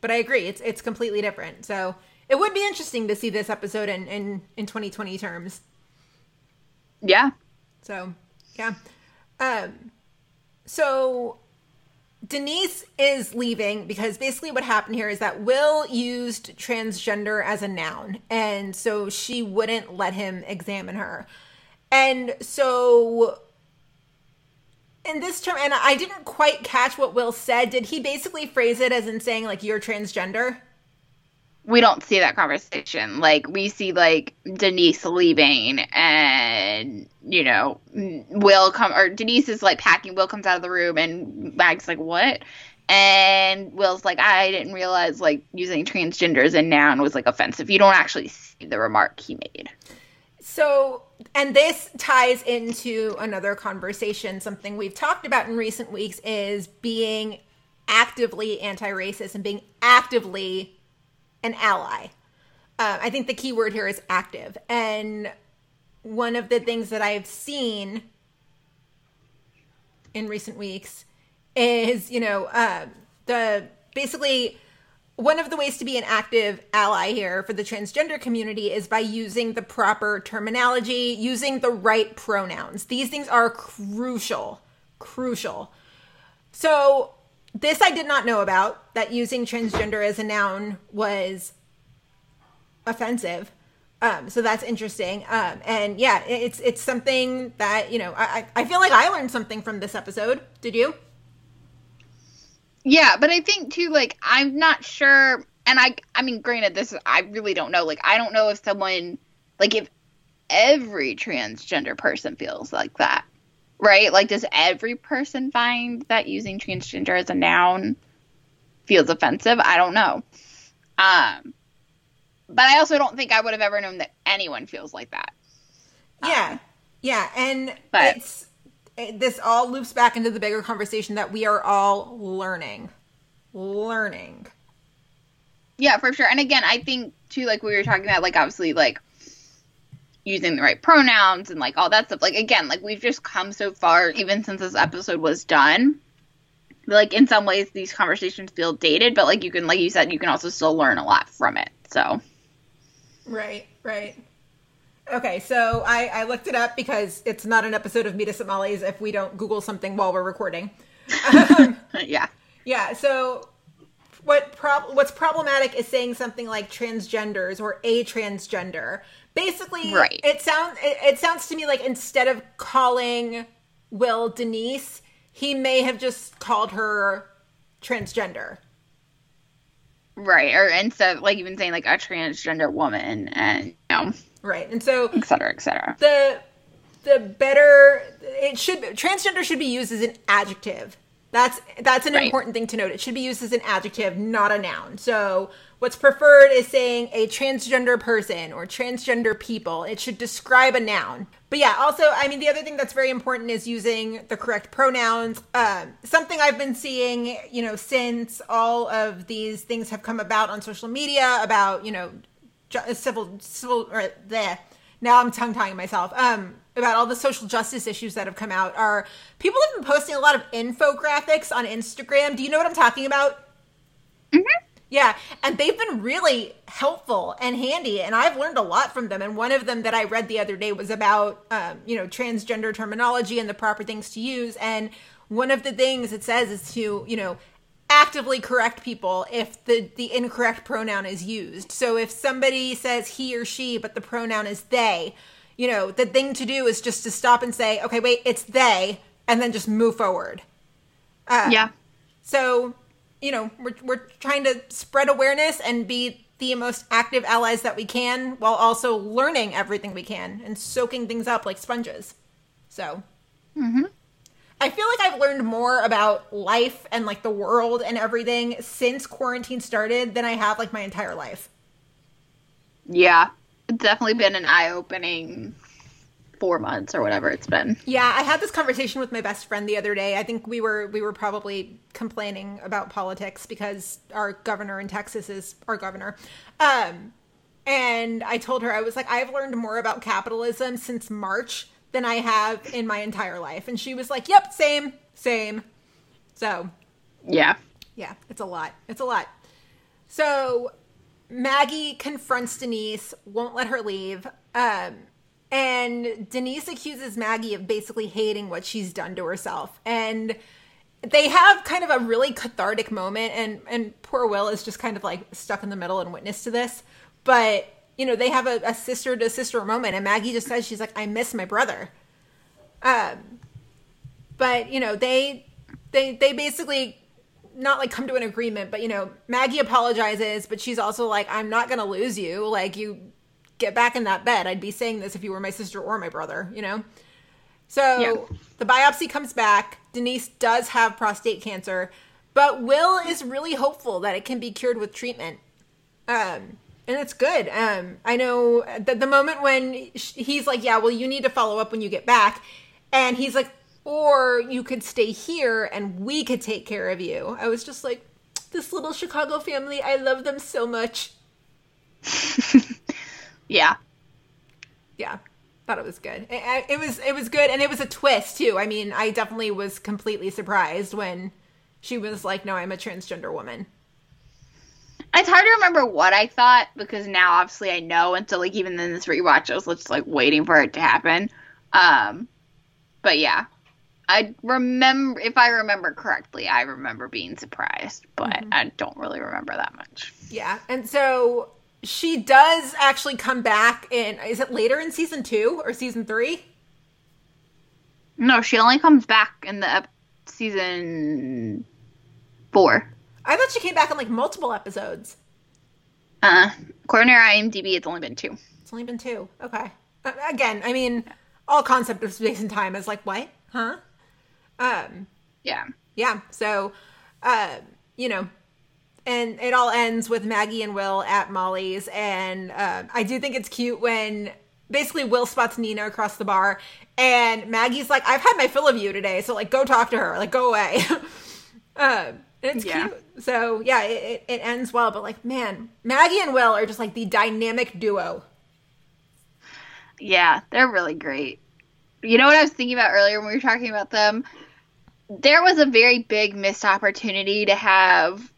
but I agree, it's it's completely different. So it would be interesting to see this episode in in, in 2020 terms. Yeah. So, yeah. Um, so Denise is leaving because basically what happened here is that Will used transgender as a noun, and so she wouldn't let him examine her. And so in this term, and I didn't quite catch what Will said. Did he basically phrase it as in saying like you're transgender? We don't see that conversation. Like we see like Denise leaving, and you know, Will come or Denise is like packing. Will comes out of the room, and Mag's like, "What?" And Will's like, "I didn't realize like using transgender as a noun was like offensive." You don't actually see the remark he made. So, and this ties into another conversation. Something we've talked about in recent weeks is being actively anti racist and being actively an ally. Uh, I think the key word here is active. And one of the things that I've seen in recent weeks is, you know, uh, the basically one of the ways to be an active ally here for the transgender community is by using the proper terminology, using the right pronouns. These things are crucial, crucial. So, this I did not know about that using transgender as a noun was offensive. Um, so that's interesting. Um, and yeah, it's it's something that you know I I feel like I learned something from this episode. Did you? Yeah, but I think too, like I'm not sure, and I, I mean, granted, this is, I really don't know. Like, I don't know if someone, like, if every transgender person feels like that, right? Like, does every person find that using transgender as a noun feels offensive? I don't know. Um, but I also don't think I would have ever known that anyone feels like that. Yeah, yeah, and but- it's it, this all loops back into the bigger conversation that we are all learning, learning. Yeah, for sure. And again, I think too, like we were talking about, like obviously, like using the right pronouns and like all that stuff. Like again, like we've just come so far, even since this episode was done. Like in some ways, these conversations feel dated, but like you can, like you said, you can also still learn a lot from it. So Right, right. Okay, so I, I looked it up because it's not an episode of Meet Us at Molly's if we don't Google something while we're recording. (laughs) Um, yeah, Yeah, so what prob- what's problematic is saying something like transgenders or a transgender. Basically, Right. it sounds it, it sounds to me like instead of calling Will Denise, he may have just called her transgender. Right. Or instead of like even saying like a transgender woman and you know, Right. And so et cetera, et cetera. the the better it should transgender should be used as an adjective. That's that's an Right. important thing to note. It should be used as an adjective, not a noun. So what's preferred is saying a transgender person or transgender people. It should describe a noun. But yeah, also, I mean, the other thing that's very important is using the correct pronouns. Um, something I've been seeing, you know, since all of these things have come about on social media about, you know, ju- civil civil or the now I'm tongue tying myself. Um, about all the social justice issues that have come out are people have been posting a lot of infographics on Instagram. Do you know what I'm talking about? Yeah, and they've been really helpful and handy, and I've learned a lot from them. And one of them that I read the other day was about, um, you know, transgender terminology and the proper things to use. And one of the things it says is to, you know, actively correct people if the the incorrect pronoun is used. So if somebody says he or she, but the pronoun is they, you know, the thing to do is just to stop and say, okay, wait, it's they, and then just move forward. yeah. So, you know, we're, we're trying to spread awareness and be the most active allies that we can while also learning everything we can and soaking things up like sponges. So, mm-hmm. I feel like I've learned more about life and like the world and everything since quarantine started than I have like my entire life. Yeah. It's definitely been an eye opening four months or whatever it's been. Yeah, I had this conversation with my best friend the other day. I think we were we were probably complaining about politics because our governor in Texas is our governor. Um and I told her I was like I've learned more about capitalism since March than I have in my entire life. And she was like, "Yep, same, same." So, Yeah. yeah, it's a lot. It's a lot. So Maggie confronts Denise, won't let her leave. Um, and Denise accuses Maggie of basically hating what she's done to herself. And they have kind of a really cathartic moment and and poor Will is just kind of like stuck in the middle and witness to this. But you know, they have a, a sister to sister moment and Maggie just says she's like, I miss my brother. Um but you know, they they they basically not like come to an agreement, but you know, Maggie apologizes, but she's also like, I'm not gonna lose you. Like you get back in that bed. I'd be saying this if you were my sister or my brother, you know? So Yeah. the biopsy comes back. Denise does have prostate cancer, but Will is really hopeful that it can be cured with treatment. Um, and it's good. Um, I know that the moment when he's like, "Yeah, well, you need to follow up when you get back," and he's like, "Or you could stay here and we could take care of you." I was just like, "This little Chicago family, I love them so much." (laughs) Yeah. Yeah, thought it was good. It, it was it was good, and it was a twist too. I mean, I definitely was completely surprised when she was like, "No, I'm a transgender woman." It's hard to remember what I thought because now obviously I know, and so like even in this rewatch, I was just like waiting for it to happen. Um, but yeah, I remember if I remember correctly, I remember being surprised, but I don't really remember that much. Yeah, and so she does actually come back in. Is it later in season two or season three? No, she only comes back in the ep- season four. I thought she came back in like multiple episodes. Uh, according to IMDb, it's only been two. It's only been two. Okay. Again, I mean, all concept of space and time is like what? Huh? Um. Yeah. yeah so uh you know and it all ends with maggie and will at molly's and uh, i do think it's cute when basically will spots nina across the bar and maggie's like i've had my fill of you today so like go talk to her like go away (laughs) uh, it's Yeah. cute so yeah it, it, it ends well but like man maggie and will are just like the dynamic duo Yeah, they're really great. You know what I was thinking about earlier when we were talking about them? There was a very big missed opportunity to have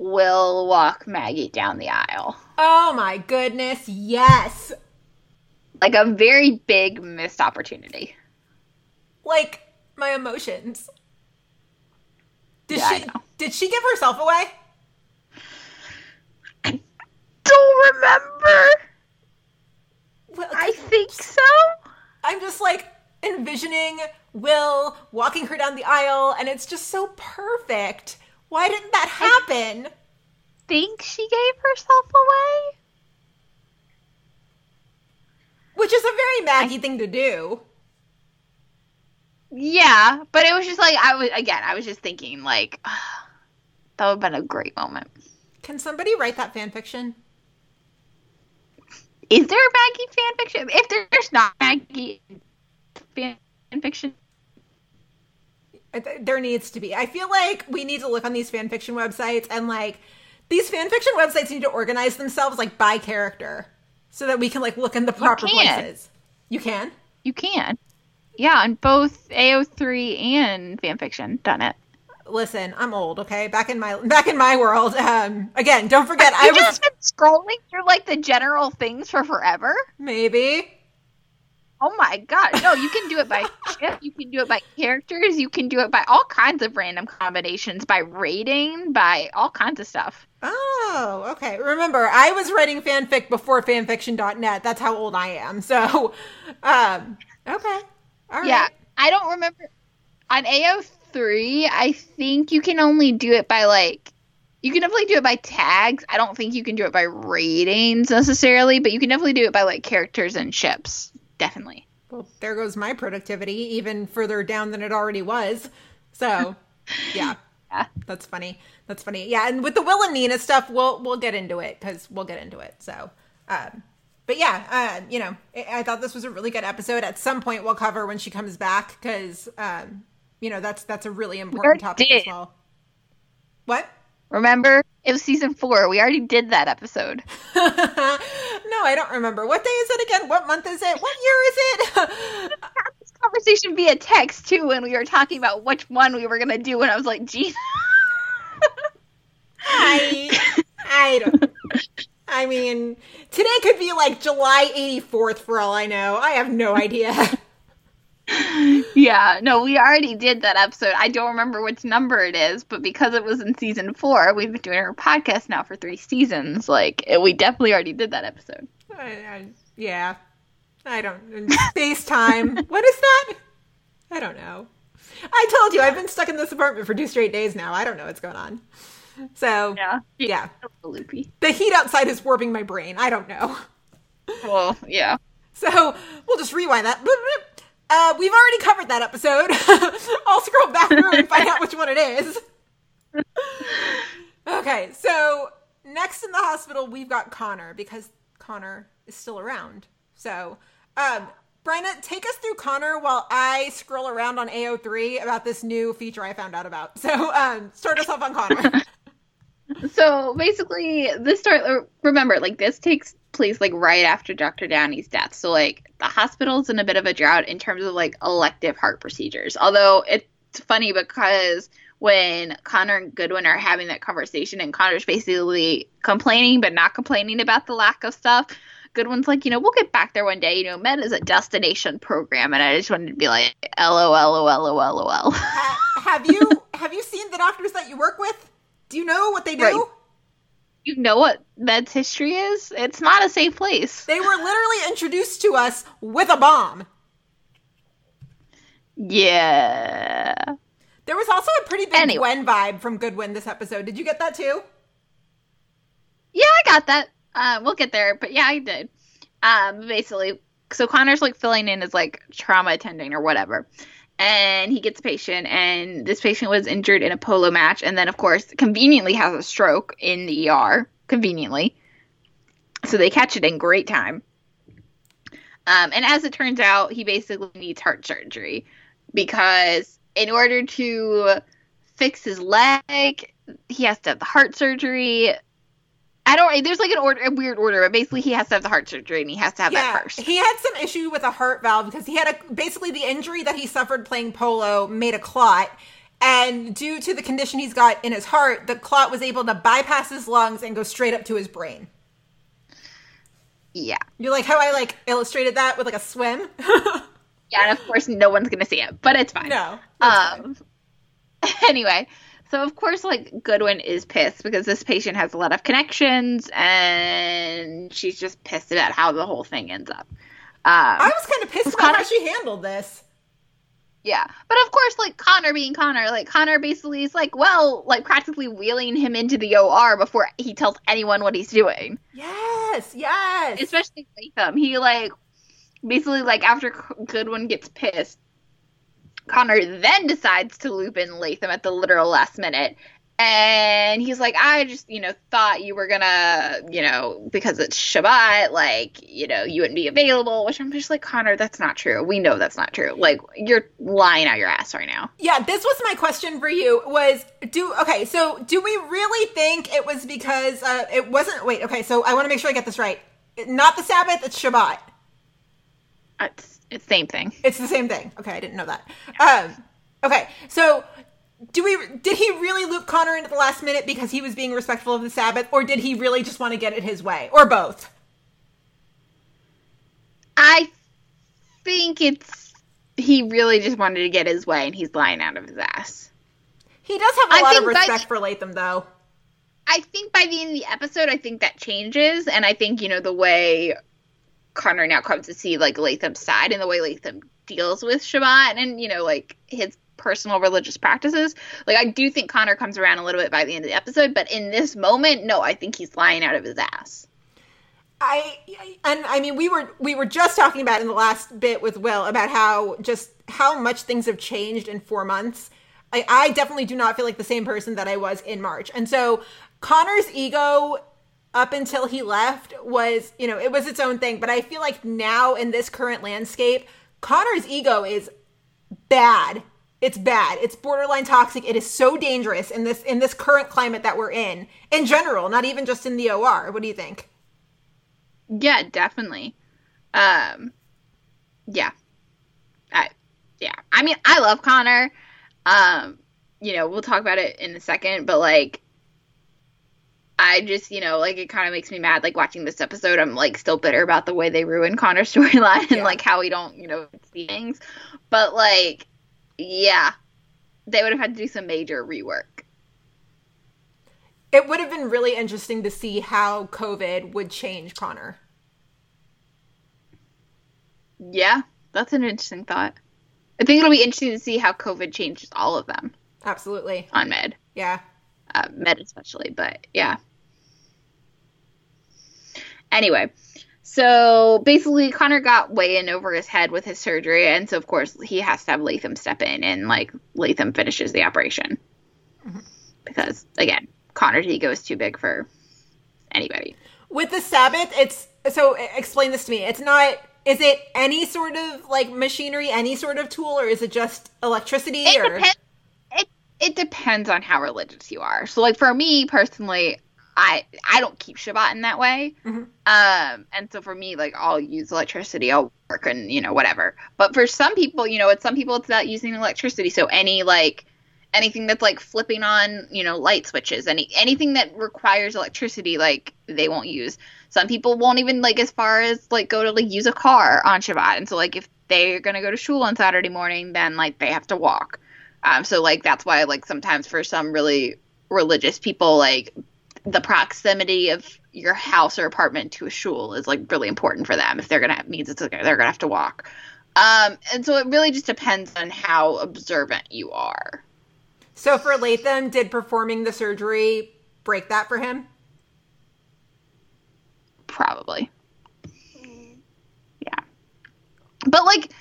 Will walk Maggie down the aisle. oh my goodness yes Like a very big missed opportunity. like my emotions did Yeah, she did she give herself away I don't remember. Well, I think so. I'm just like envisioning Will walking her down the aisle, and it's just so perfect. Why didn't that happen? Think she gave herself away. Which is a very Maggie thing to do. Yeah, but it was just like I was again. I was just thinking like (sighs) that would have been a great moment. Can somebody write that fan fiction? Is there a Maggie fan fiction? If there's not Maggie fan fiction, I There needs to be. I feel like we need to look on these fan fiction websites and like these fan fiction websites need to organize themselves like by character so that we can like look in the proper can. places. You can? you can. Yeah, on both AO3 and fanfiction, done it. Listen, I'm old, okay? Back in my back in my world. Um again, don't forget I You've was just been scrolling through like the general things for forever. maybe Oh my god! No, you can do it by (laughs) ship. You can do it by characters. You can do it by all kinds of random combinations, by rating, by all kinds of stuff. Oh, okay. Remember, I was writing fanfic before fanfiction.net. That's how old I am. So, um, okay. All right. Yeah, I don't remember on AO3. I think you can only do it by like you can definitely do it by tags. I don't think you can do it by ratings necessarily, but you can definitely do it by like characters and ships. Definitely. Well, there goes my productivity even further down than it already was. So, (laughs) yeah. Yeah. That's funny. That's funny. Yeah, and with the Will and Nina stuff, we'll we'll get into it because we'll get into it. So, um, but yeah, uh, you know, I, thought this was a really good episode. At some point, we'll cover when she comes back because, um, you know, that's that's a really important topic as well. What? Remember, it was season four. We already did that episode. (laughs) no, I don't remember. What day is it again? What month is it? What year is it? (laughs) had this conversation via text too when we were talking about which one we were gonna do and I was like, gee I I don't. (laughs) I mean, today could be like July 84th for all I know. I have no idea. Yeah, no, we already did that episode. I don't remember which number it is, but because it was in season four, we've been doing our podcast now for three seasons. Like, it, we definitely already did that episode. I, I, yeah. I don't. Space time. (laughs) what is that? I don't know. I told you, I've been stuck in this apartment for two straight days now. I don't know what's going on. So, Yeah. yeah. Loopy. The heat outside is warping my brain. I don't know. Well, yeah. So we'll just rewind that. Uh, we've already covered that episode. (laughs) I'll scroll back through and find out which one it is. (laughs) okay, so next in the hospital, we've got Connor because Connor is still around. So, um, Bryna, take us through Connor while I scroll around on AO3 about this new feature I found out about. So, um, start us off on Connor. (laughs) So basically, this story. uh, Remember, like this takes place like right after Dr. Downey's death. So like the hospital's in a bit of a drought in terms of like elective heart procedures. Although it's funny because when Connor and Goodwin are having that conversation, and Connor's basically complaining but not complaining about the lack of stuff. Goodwin's like, you know, we'll get back there one day. You know, Med is a destination program, and I just wanted to be like, lol, lol, lol, lol. Ha- have you have you seen the doctors that you work with? Do you know what they do? Right. you know what Med's history is? It's not a safe place. They were literally introduced to us with a bomb. Yeah. There was also a pretty big Anyway. Gwen vibe from Goodwin this episode. Did you get that too? Yeah, I got that. Uh, we'll get there, but yeah, I did. Um, basically, so Connor's like filling in as like trauma attending or whatever, and he gets a patient, and this patient was injured in a polo match, and then of course conveniently has a stroke in the ER. Conveniently, so they catch it in great time. Um, and as it turns out, he basically needs heart surgery because in order to fix his leg, he has to have the heart surgery. I don't. There's like an order, a weird order, but basically he has to have the heart surgery and he has to have that first. he had some issue with a heart valve because he had a basically the injury that he suffered playing polo made a clot, and due to the condition he's got in his heart, the clot was able to bypass his lungs and go straight up to his brain. Yeah, You like how I like illustrated that with like a swim? (laughs) yeah, and of course no one's gonna see it, but it's fine. no. fine. Um. (laughs) Anyway, So of course, like Goodwin is pissed because this patient has a lot of connections, and she's just pissed about how the whole thing ends up. Um, I was kind of pissed about Connor- how she handled this. Yeah. But of course, like Connor being Connor, like Connor basically is like, well, like practically wheeling him into the OR before he tells anyone what he's doing. Yes, yes. Especially Latham. He like basically like after Goodwin gets pissed, Connor then decides to loop in Latham at the literal last minute. And he's like, I just, you know, thought you were gonna, you know, because it's Shabbat, like, you know, you wouldn't be available. Which I'm just like, Connor, that's not true. We know that's not true. Like, you're lying out your ass right now. Yeah, this was my question for you. Was do okay? So do we really think it was because uh, it wasn't? Wait, okay. So I want to make sure I get this right. Not the Sabbath. It's Shabbat. It's it's the same thing. It's the same thing. Okay, I didn't know that. Um, okay, so do we? Did he really loop Connor into the last minute because he was being respectful of the Sabbath, or did he really just want to get it his way, or both? I think it's he really just wanted to get his way, and he's lying out of his ass. He does have a I lot of think by- respect for Latham, though. I think by the end of the episode, I think that changes, and I think you know the way Connor now comes to see like Latham's side and the way Latham deals with Shabbat and you know like his personal religious practices. Like I do think Connor comes around a little bit by the end of the episode, but in this moment, no, I think he's lying out of his ass. I and I mean we were we were just talking about in the last bit with Will about how just how much things have changed in four months. I, I definitely do not feel like the same person that I was in March, and so Connor's ego up until he left was you know it was its own thing, but I feel like now in this current landscape, Connor's ego is bad. It's bad. It's borderline toxic. It is so dangerous in this in this current climate that we're in in general, not even just in the OR. What do you think? Yeah, definitely. Um, yeah, I, yeah. I mean, I love Connor. Um, you know, we'll talk about it in a second, but like, I just, you know, like it kind of makes me mad. Like watching this episode, I'm like still bitter about the way they ruined Connor's (laughs) storyline and like how we don't, you know, see things. But like, yeah, they would have had to do some major rework. It would have been really interesting to see how COVID would change Connor. Yeah, that's an interesting thought. I think it'll be interesting to see how COVID changes all of them Absolutely. on Med. Yeah. uh, med especially, but yeah. Anyway, so basically, Connor got way in over his head with his surgery, and so of course he has to have Latham step in, and like Latham finishes the operation mm-hmm. because again, Connor's ego is too big for anybody. With the Sabbath, it's so explain this to me. It's not is it any sort of like machinery, any sort of tool, or is it just electricity It or depends. It it depends on how religious you are. So, like for me personally, I I don't keep Shabbat in that way. Mhm. Um, and so for me, like I'll use electricity, I'll work and you know whatever. But for some people, you know, it's some people it's about using electricity. So any like anything that's like flipping on, you know, light switches, any anything that requires electricity, like they won't use. Some people won't even like as far as like go to like use a car on Shabbat. And so like if they're gonna go to shul on Saturday morning, then like they have to walk. Um, so like that's why like sometimes for some really religious people, like the proximity of your house or apartment to a shul is like really important for them. If they're gonna means it's they're gonna have to walk. Um, and so it really just depends on how observant you are. so for Latham, did performing the surgery break that for him? Probably. Yeah. But like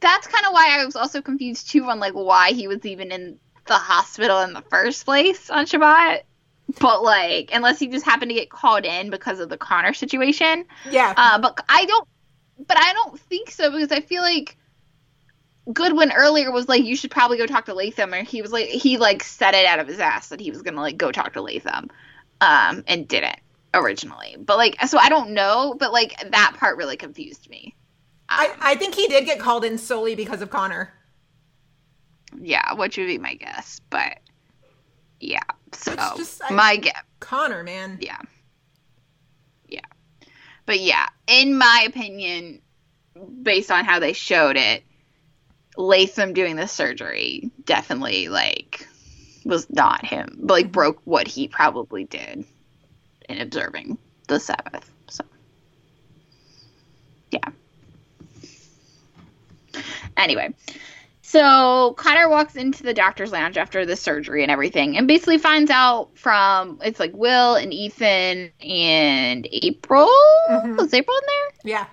that's kind of why I was also confused too on like why he was even in the hospital in the first place on Shabbat. But like unless he just happened to get called in because of the Connor situation. Yeah. Uh, but I don't but I don't think so because I feel like Goodwin earlier was like you should probably go talk to Latham and he was like he like said it out of his ass that he was gonna like go talk to Latham um and didn't originally but like so I don't know but like that part really confused me I, Um, I think he did get called in solely because of Connor. yeah which would be my guess but yeah so just- I- my guess Connor, man. yeah yeah but yeah in my opinion based on how they showed it latham doing the surgery definitely like was not him. but Like broke what he probably did in observing the Sabbath. So yeah. Anyway, so Connor walks into the doctor's lounge after the surgery and everything, and basically finds out from it's like Will and Ethan and April. Mhm. Was April in there? Yeah.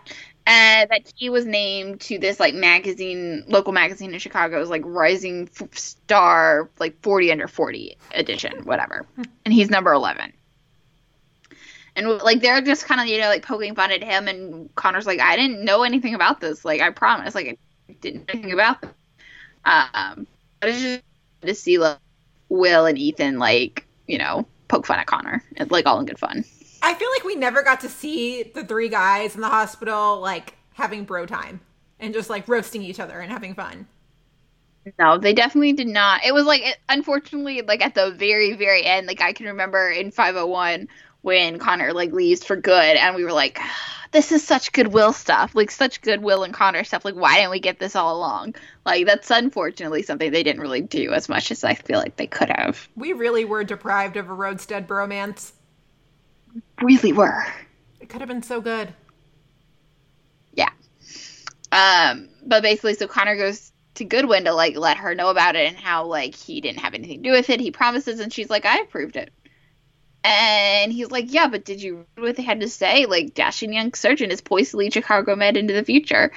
and that he was named to this like magazine, local magazine in Chicago's like Rising F- Star, like 40 under 40 edition, whatever. (laughs) and he's number 11. And like they're just kind of you know like poking fun at him, and Connor's like, I didn't know anything about this. Like I promise, like I didn't know anything about. Um, but it's just to see like Will and Ethan like you know poke fun at Connor, like all in good fun. I feel like we never got to see the three guys in the hospital like having bro time and just like roasting each other and having fun. No, they definitely did not. It was like, it, unfortunately, like at the very, very end, like I can remember in 501 when Connor like leaves for good, and we were like, "Ah, this is such goodwill stuff, like such goodwill and Connor stuff. Like, why didn't we get this all along? Like, that's unfortunately something they didn't really do as much as I feel like they could have. We really were deprived of a Rhodestead bromance. Really were. It could have been so good. Yeah. Um, but basically, so Connor goes to Goodwin to like let her know about it and how like he didn't have anything to do with it. He promises, and she's like, "I approved it." And he's like, "Yeah, but did you read what they had to say? Like, dashing young surgeon is poised to lead Chicago Med into the future."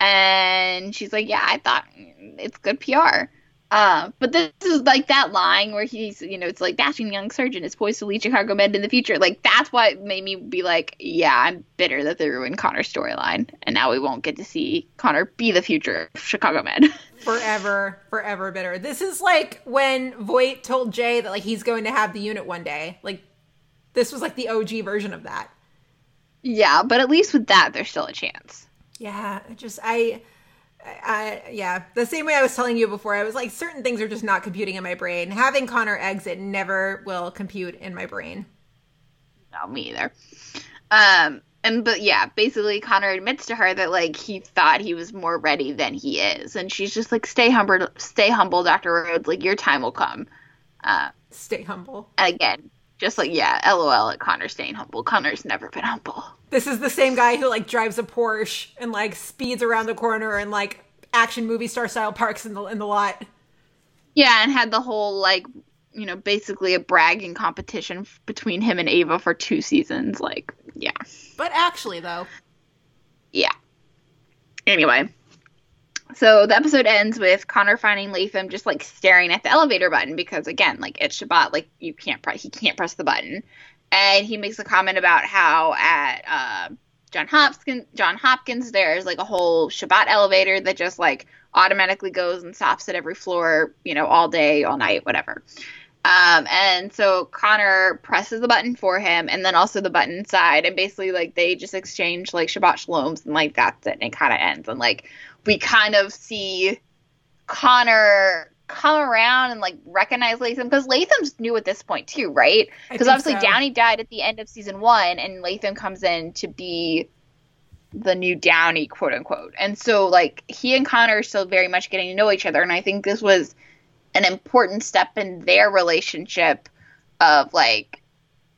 And she's like, "Yeah, I thought mm, it's good PR." Uh, but this is like that line where he's, you know, it's like dashing young surgeon is poised to lead Chicago Med in the future. Like that's what made me be like, yeah, I'm bitter that they ruined Connor's storyline, and now we won't get to see Connor be the future of Chicago Med. (laughs) Forever, forever bitter. This is like when Voight told Jay that like he's going to have the unit one day. Like this was like the OG version of that. yeah, but at least with that, there's still a chance. Yeah, just I, I, yeah, the same way I was telling you before. I was like, certain things are just not computing in my brain. Having Connor exit never will compute in my brain. No, me either. Um, and but yeah, basically Connor admits to her that like he thought he was more ready than he is, and she's just like, "Stay humble, stay humble, Doctor Rhodes. Like your time will come." Uh, Stay humble. and again, just like yeah, LOL at Connor staying humble. Connor's never been humble. This is the same guy who like drives a Porsche and like speeds around the corner and like action movie star style parks in the in the lot. Yeah, and had the whole like you know basically a bragging competition f- between him and Ava for two seasons. Like yeah. But actually, though, Yeah. Anyway, so the episode ends with Connor finding Latham just like staring at the elevator button because again, like it's Shabbat, like you can't press, he can't press the button, and he makes a comment about how at uh, John Hopkins, John Hopkins, there's like a whole Shabbat elevator that just like automatically goes and stops at every floor, you know, all day, all night, whatever. Um, and so Connor presses the button for him, and then also the button inside, and basically like they just exchange like Shabbat shaloms, and like that's it. And it kind of ends, and like we kind of see Connor come around and like recognize Latham because Latham's new at this point too, right? Because obviously so. Downey died at the end of season one, and Latham comes in to be the new Downey, quote unquote. And so like he and Connor are still very much getting to know each other, and I think this was an important step in their relationship of like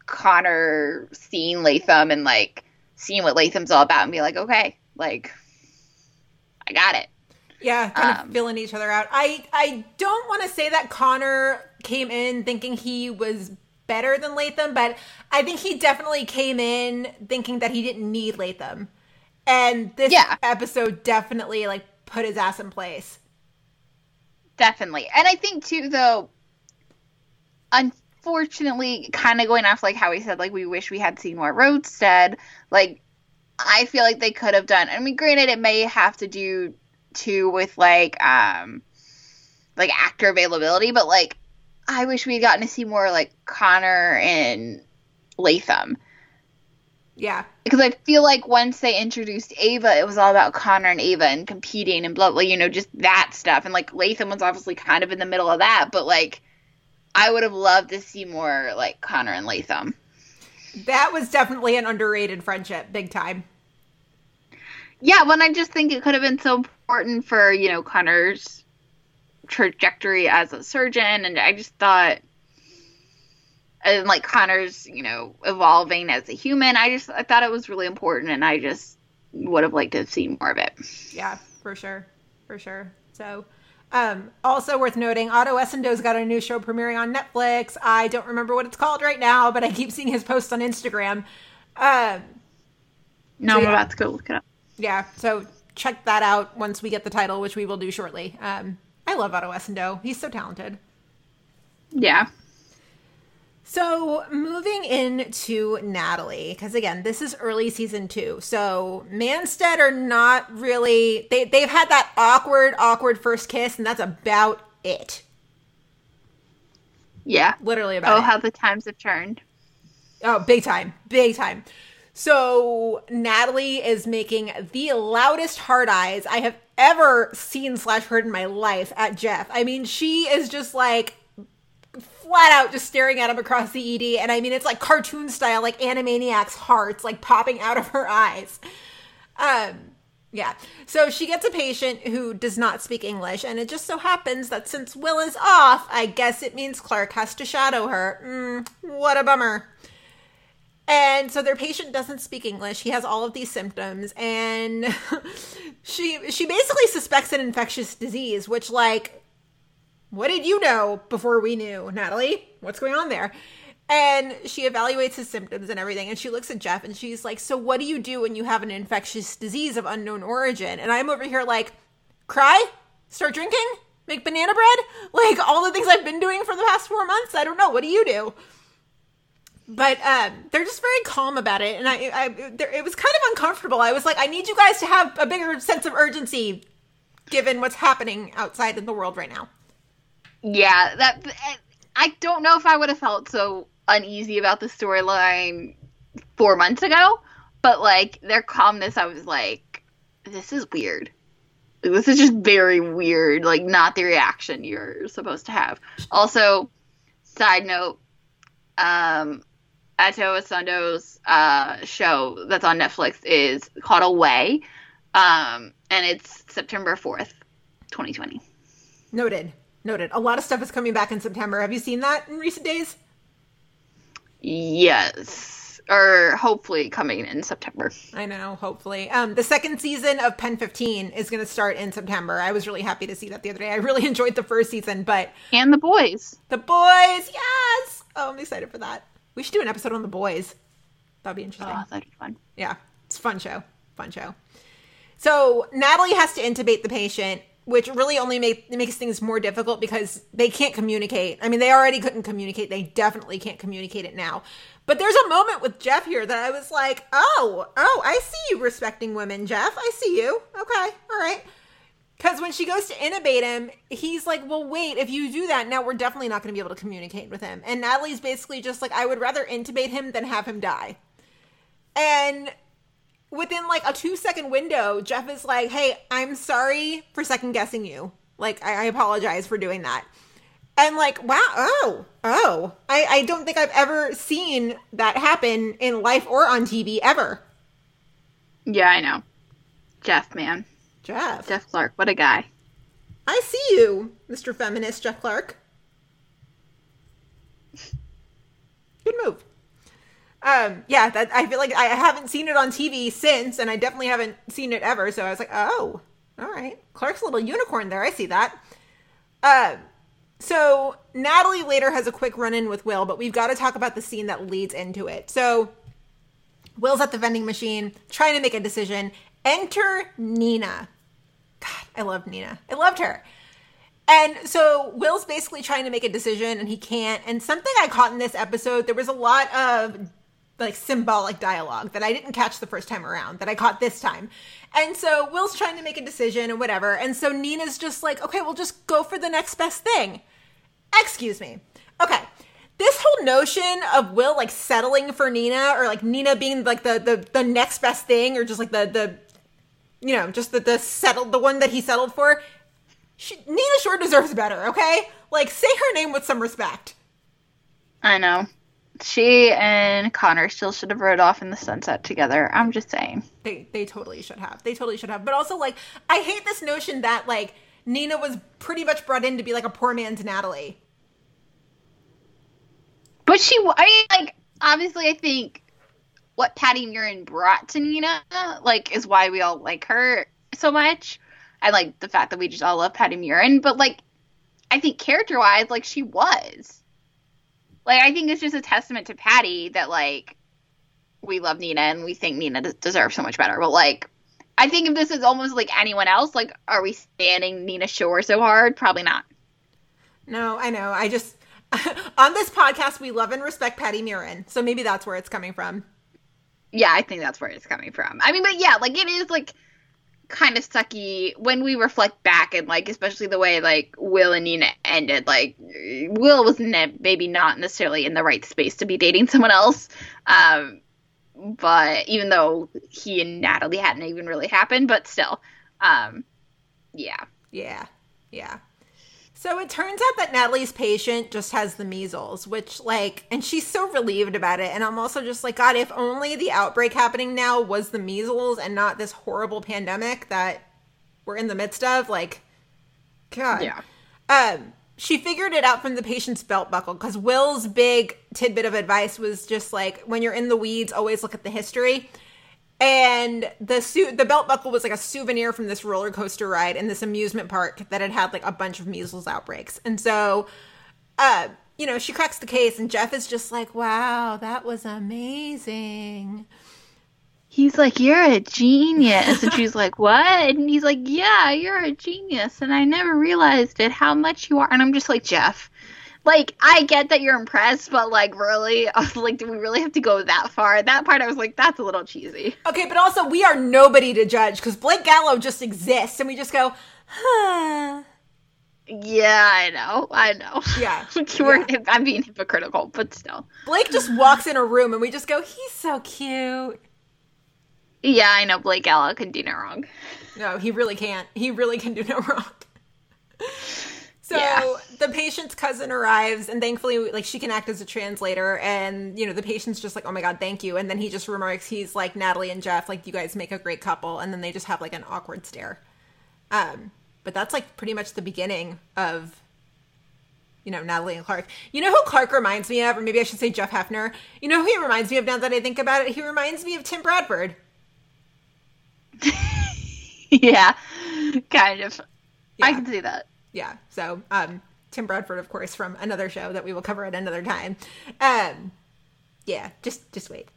Connor seeing Latham and like seeing what Latham's all about and be like, okay, like I got it. Yeah, kind Um, of filling each other out. I I don't want to say that Connor came in thinking he was better than Latham, but I think he definitely came in thinking that he didn't need Latham, and this Yeah. episode definitely like put his ass in place. Definitely. And I think too though unfortunately kind of going off like how he said like we wish we had seen more Rhodestead, like I feel like they could have done. I mean granted it may have to do too with like um like actor availability, but like I wish we had gotten to see more like Connor and Latham. Yeah, because I feel like once they introduced Ava, it was all about Connor and Ava and competing and blah blah, you know, just that stuff. And like Latham was obviously kind of in the middle of that, but like I would have loved to see more like Connor and Latham. that was definitely an underrated friendship, big time. Yeah, when I just think it could have been so important for you know Connor's trajectory as a surgeon, and I just thought, and like Connor's, you know, evolving as a human. I just I thought it was really important, and I just would have liked to have seen more of it. Yeah, for sure, for sure. So. Um, also worth noting, Ato Essandoh's got a new show premiering on Netflix. I don't remember what it's called right now, but I keep seeing his posts on Instagram. Um, No, So, I'm about to go look it up. yeah, so check that out once we get the title, which we will do shortly. Um, I love Ato Essandoh. He's so talented. Yeah. So moving into Natalie, because again, this is early season two. So Manstead are not really they they've had that awkward, awkward first kiss, and that's about it. Yeah. Literally about Oh, it. how the times have turned. Oh, big time. Big time. So Natalie is making the loudest hard eyes I have ever seen slash heard in my life at Jeff. I mean, she is just like flat out just staring at him across the ED. And I mean, it's like cartoon style, like Animaniacs hearts, like popping out of her eyes. Um, yeah. So she gets a patient who does not speak English, and it just so happens that since Will is off, I guess it means Clarke has to shadow her. Mm, what a bummer. And so their patient doesn't speak English. He has all of these symptoms and (laughs) she she basically suspects an infectious disease, which like what did you know before we knew, Natalie? What's going on there? And she evaluates his symptoms and everything and she looks at Jeff and she's like, "So what do you do when you have an infectious disease of unknown origin?" And I'm over here like, "Cry? Start drinking? Make banana bread? Like all the things I've been doing for the past 4 months? I don't know. What do you do?" But um, they're just very calm about it, and I, I it was kind of uncomfortable. I was like, I need you guys to have a bigger sense of urgency, given what's happening outside in the world right now. Yeah, that I don't know if I would have felt so uneasy about the storyline four months ago, but like their calmness, I was like, this is weird. This is just very weird. Like not the reaction you're supposed to have. Also, side note, um, Ato Essandoh's uh, show that's on Netflix is called Away, um, and it's September fourth, twenty twenty. Noted, noted. A lot of stuff is coming back in September. Have you seen that in recent days? Yes. Or hopefully coming in September. I know, hopefully. Um, the second season of Pen 15 is going to start in September. I was really happy to see that the other day. I really (laughs) enjoyed the first season, but And the boys. the boys, yes! Oh, I'm excited for that. We should do an episode on the boys. That'd be interesting. Oh, that'd be fun. Yeah, it's a fun show. Fun show. So Natalie has to intubate the patient, which really only make, makes things more difficult because they can't communicate. I mean, they already couldn't communicate. They definitely can't communicate it now. But there's a moment with Jeff here that I was like, oh, oh, I see you respecting women, Jeff. I see you. Okay, all right. Because when she goes to intubate him, he's like, well, wait, if you do that, now we're definitely not going to be able to communicate with him. And Natalie's basically just like, I would rather intubate him than have him die. And within like a two second window, Jeff is like, Hey, I'm sorry for second guessing you. Like, I, I apologize for doing that. And like, wow, oh, oh. I, I don't think I've ever seen that happen in life or on TV ever. Yeah, I know. Jeff, man. Jeff. Jeff Clarke, what a guy. I see you, Mr. Feminist Jeff Clarke. Good move. Um, yeah, that I feel like I haven't seen it on TV since, and I definitely haven't seen it ever. So I was like, oh, all right, Clarke's a little unicorn there. I see that. Uh, so Natalie later has a quick run-in with Will, but we've got to talk about the scene that leads into it. So Will's at the vending machine trying to make a decision. Enter Nina. God, I loved Nina. I loved her. And so Will's basically trying to make a decision and he can't. And something I caught in this episode, there was a lot of like symbolic dialogue that I didn't catch the first time around that I caught this time. And so Will's trying to make a decision and whatever. And so Nina's just like, okay, we'll just go for the next best thing. Excuse me. Okay. This whole notion of Will like settling for Nina or like Nina being like the the, the next best thing or just like the the you know, just the the settled the one that he settled for. She, Nina sure deserves better, okay? Like say her name with some respect. I know. She and Connor still should have rode off in the sunset together. I'm just saying. They they totally should have. They totally should have. But also like I hate this notion that like Nina was pretty much brought in to be like a poor man's Natalie. But she, I mean, like, obviously, I think what Patti Murin brought to Nina, like, is why we all like her so much. I like, the fact that we just all love Patti Murin. But, like, I think character wise, like, she was. Like, I think it's just a testament to Patti that, like, we love Nina and we think Nina deserves so much better. But, like, I think if this is almost like anyone else, like, are we standing Nina Shore so hard? Probably not. No, I know. I just (laughs) on this podcast we love and respect Patti Murin, so maybe that's where it's coming from. Yeah, I think that's where it's coming from. I mean, but yeah, like it is like kind of sucky when we reflect back and like especially the way like Will and Nina ended. Like Will was ne- maybe not necessarily in the right space to be dating someone else. Um, but even though he and Natalie hadn't even really happened, but still, um, yeah. Yeah, yeah. So it turns out that Natalie's patient just has the measles, which, like, and she's so relieved about it. And I'm also just like, God, if only the outbreak happening now was the measles and not this horrible pandemic that we're in the midst of. Like, God. Yeah. Um, she figured it out from the patient's belt buckle because Will's big tidbit of advice was just like, when you're in the weeds, always look at the history and the suit the belt buckle was like a souvenir from this roller coaster ride in this amusement park that had had like a bunch of measles outbreaks and so uh you know she cracks the case and jeff is just like wow that was amazing He's like, You're a genius. And she's like, What? And he's like, Yeah, you're a genius. And I never realized it, how much you are. And I'm just like, Jeff, like, I get that you're impressed, but like, really? (laughs) I was like, Do we really have to go that far? That part, I was like, That's a little cheesy. okay but also we are nobody to judge because blake gallo just exists and we just go huh Yeah, I know. I know. Yeah, (laughs) We're- I'm being hypocritical, but still. blake just walks in a room and we just go he's so cute Yeah, I know Blake Gallo can do no wrong. No, he really can't. He really can do no wrong. (laughs) So Yeah. (laughs) the patient's cousin arrives, and thankfully, like she can act as a translator. And you know, the patient's just like, "Oh my god, thank you." And then he just remarks, "He's like Natalie and Jeff, like you guys make a great couple." And then they just have like an awkward stare. Um, but that's like pretty much the beginning of, you know, Natalie and Clarke. You know who Clarke reminds me of, or maybe I should say Jeff Hephner. You know who he reminds me of now that I think about it? He reminds me of Tim Bradford. (laughs) yeah, kind of. I can see that. Yeah so um tim bradford of course from another show that we will cover at another time. Um yeah just just wait.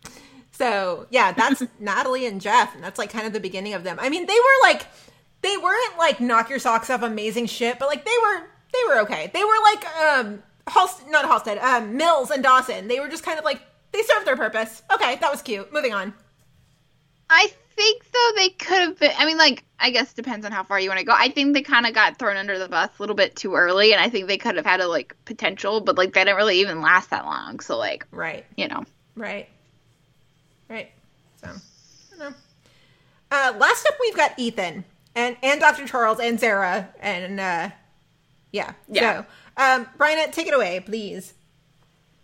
So yeah that's (laughs) natalie and jeff and that's like kind of the beginning of them. I mean they were like they weren't like knock your socks off amazing shit but like they were they were okay. They were like um Halst- not halstead um mills and dawson. They were just kind of like they served their purpose. Okay that was cute. Moving on. I think though they could have been. I mean, like I guess depends on how far you want to go. I think they kind of got thrown under the bus a little bit too early, and I think they could have had a like potential, but like they didn't really even last that long. So like right you know, Right. Right. So, I don't know. Uh, last up, we've got Ethan and and Dr. Charles and Sarah and uh, yeah. Yeah. So, um, Brian, take it away, please.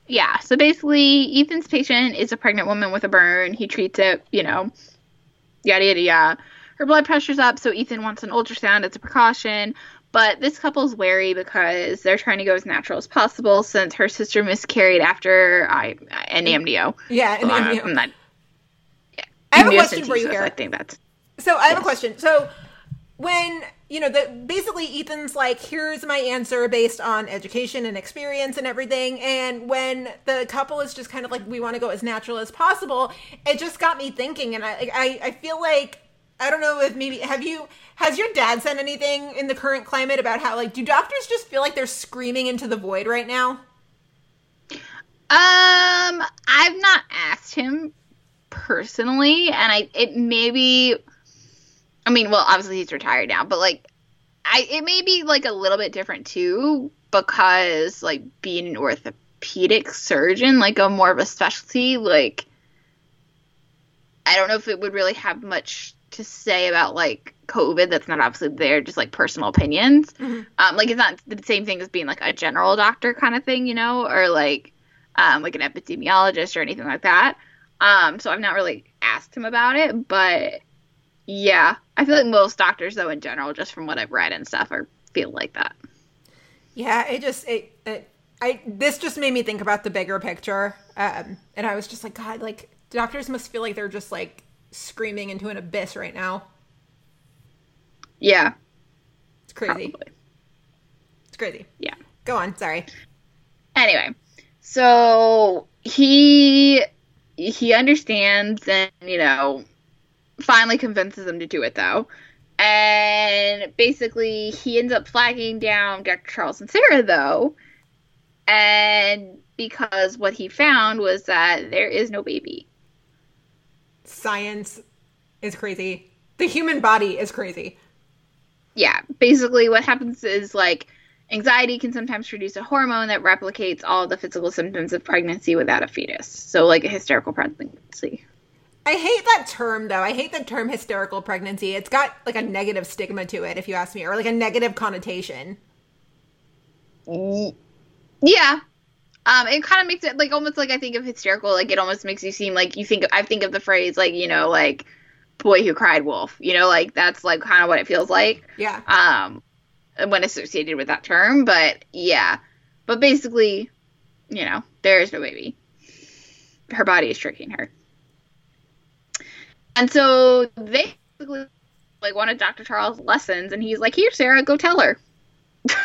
yeah. So basically, Ethan's patient is a pregnant woman with a burn. He treats it, you know, yada yada yada. Her blood pressure's up, so Ethan wants an ultrasound as a precaution. But this couple's wary because they're trying to go as natural as possible since her sister miscarried after I an amnio. Yeah. And, Well, I- you know, I'm not. I have a question for you here. I think that's So I have a question. So when you know the basically Ethan's like, here's my answer based on education and experience and everything, and when the couple is just kind of like, we want to go as natural as possible, it just got me thinking, and I I I feel like. I don't know if maybe have you has your dad said anything in the current climate about how like do doctors just feel like they're screaming into the void right now? Um, I've not asked him personally, and I it maybe. I mean, well, obviously he's retired now, but like, I it may be like a little bit different too because like being an orthopedic surgeon, like a more of a specialty, like I don't know if it would really have much to say about like COVID. That's not obviously there, just like personal opinions. Um, like it's not the same thing as being like a general doctor kind of thing, you know, or like um, like an epidemiologist or anything like that. Um, so I've not really asked him about it, but yeah, I feel like most doctors, though, in general, just from what I've read and stuff, are feel like that. Yeah, it just it, it I this just made me think about the bigger picture. Um and I was just like god, like doctors must feel like they're just like screaming into an abyss right now. Yeah, It's crazy. probably. It's crazy. Yeah. Go on, sorry. Anyway, so he he understands and you know finally convinces them to do it though. And basically he ends up flagging down Dr. Charles and Sarah though. And because what he found was that there is no baby. Science is crazy. The human body is crazy. yeah, basically what happens is like anxiety can sometimes produce a hormone that replicates all the physical symptoms of pregnancy without a fetus. So like a hysterical pregnancy. I hate that term though. I hate the term hysterical pregnancy. It's got like a negative stigma to it if you ask me or like a negative connotation. Yeah. Um, it kind of makes it like almost like I think of hysterical, like it almost makes you seem like you think I think of the phrase like, you know, like boy who cried wolf. You know, like that's like kind of what it feels like. Yeah. um when associated with that term but yeah but basically you know there is no baby her body is tricking her and so they basically like one of dr charles lessons and he's like here sarah go tell her. (laughs)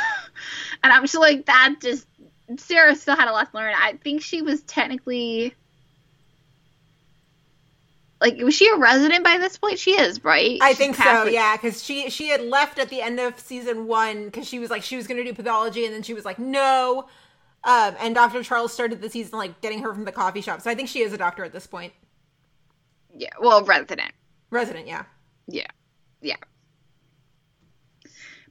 And i'm just like that just sarah still had a lot to learn. I think she was technically like was she a resident by this point? She is right? I She's think so, yeah, because she she had left at the end of season one because she was like she was going to do pathology, and then she was like no, um, and Dr. Charles started the season like getting her from the coffee shop, so I think she is a doctor at this point, yeah well resident resident, yeah. Yeah. Yeah.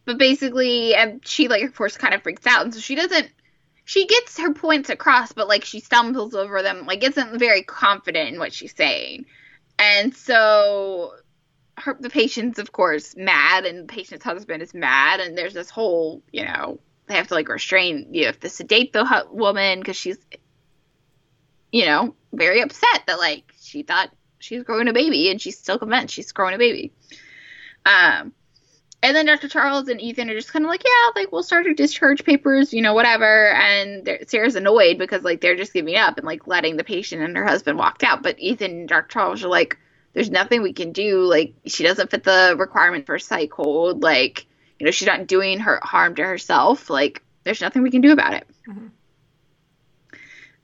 But basically, and she like of course kind of freaks out, and so she doesn't. She gets her points across, but like she stumbles over them, like isn't very confident in what she's saying, and so her the patient's of course mad, and the patient's husband is mad, and there's this whole you know they have to like restrain you have to sedate the hu- woman because she's you know very upset that like she thought she's growing a baby and she's still convinced she's growing a baby. Um, and then Dr. Charles and Ethan are just kind of like, yeah, like we'll start her discharge papers, you know, whatever. And Sarah's annoyed because like they're just giving up and like letting the patient and her husband walk out. But Ethan and Dr. Charles are like, there's nothing we can do. Like she doesn't fit the requirement for psych hold. Like you know, she's not doing her harm to herself. Like there's nothing we can do about it.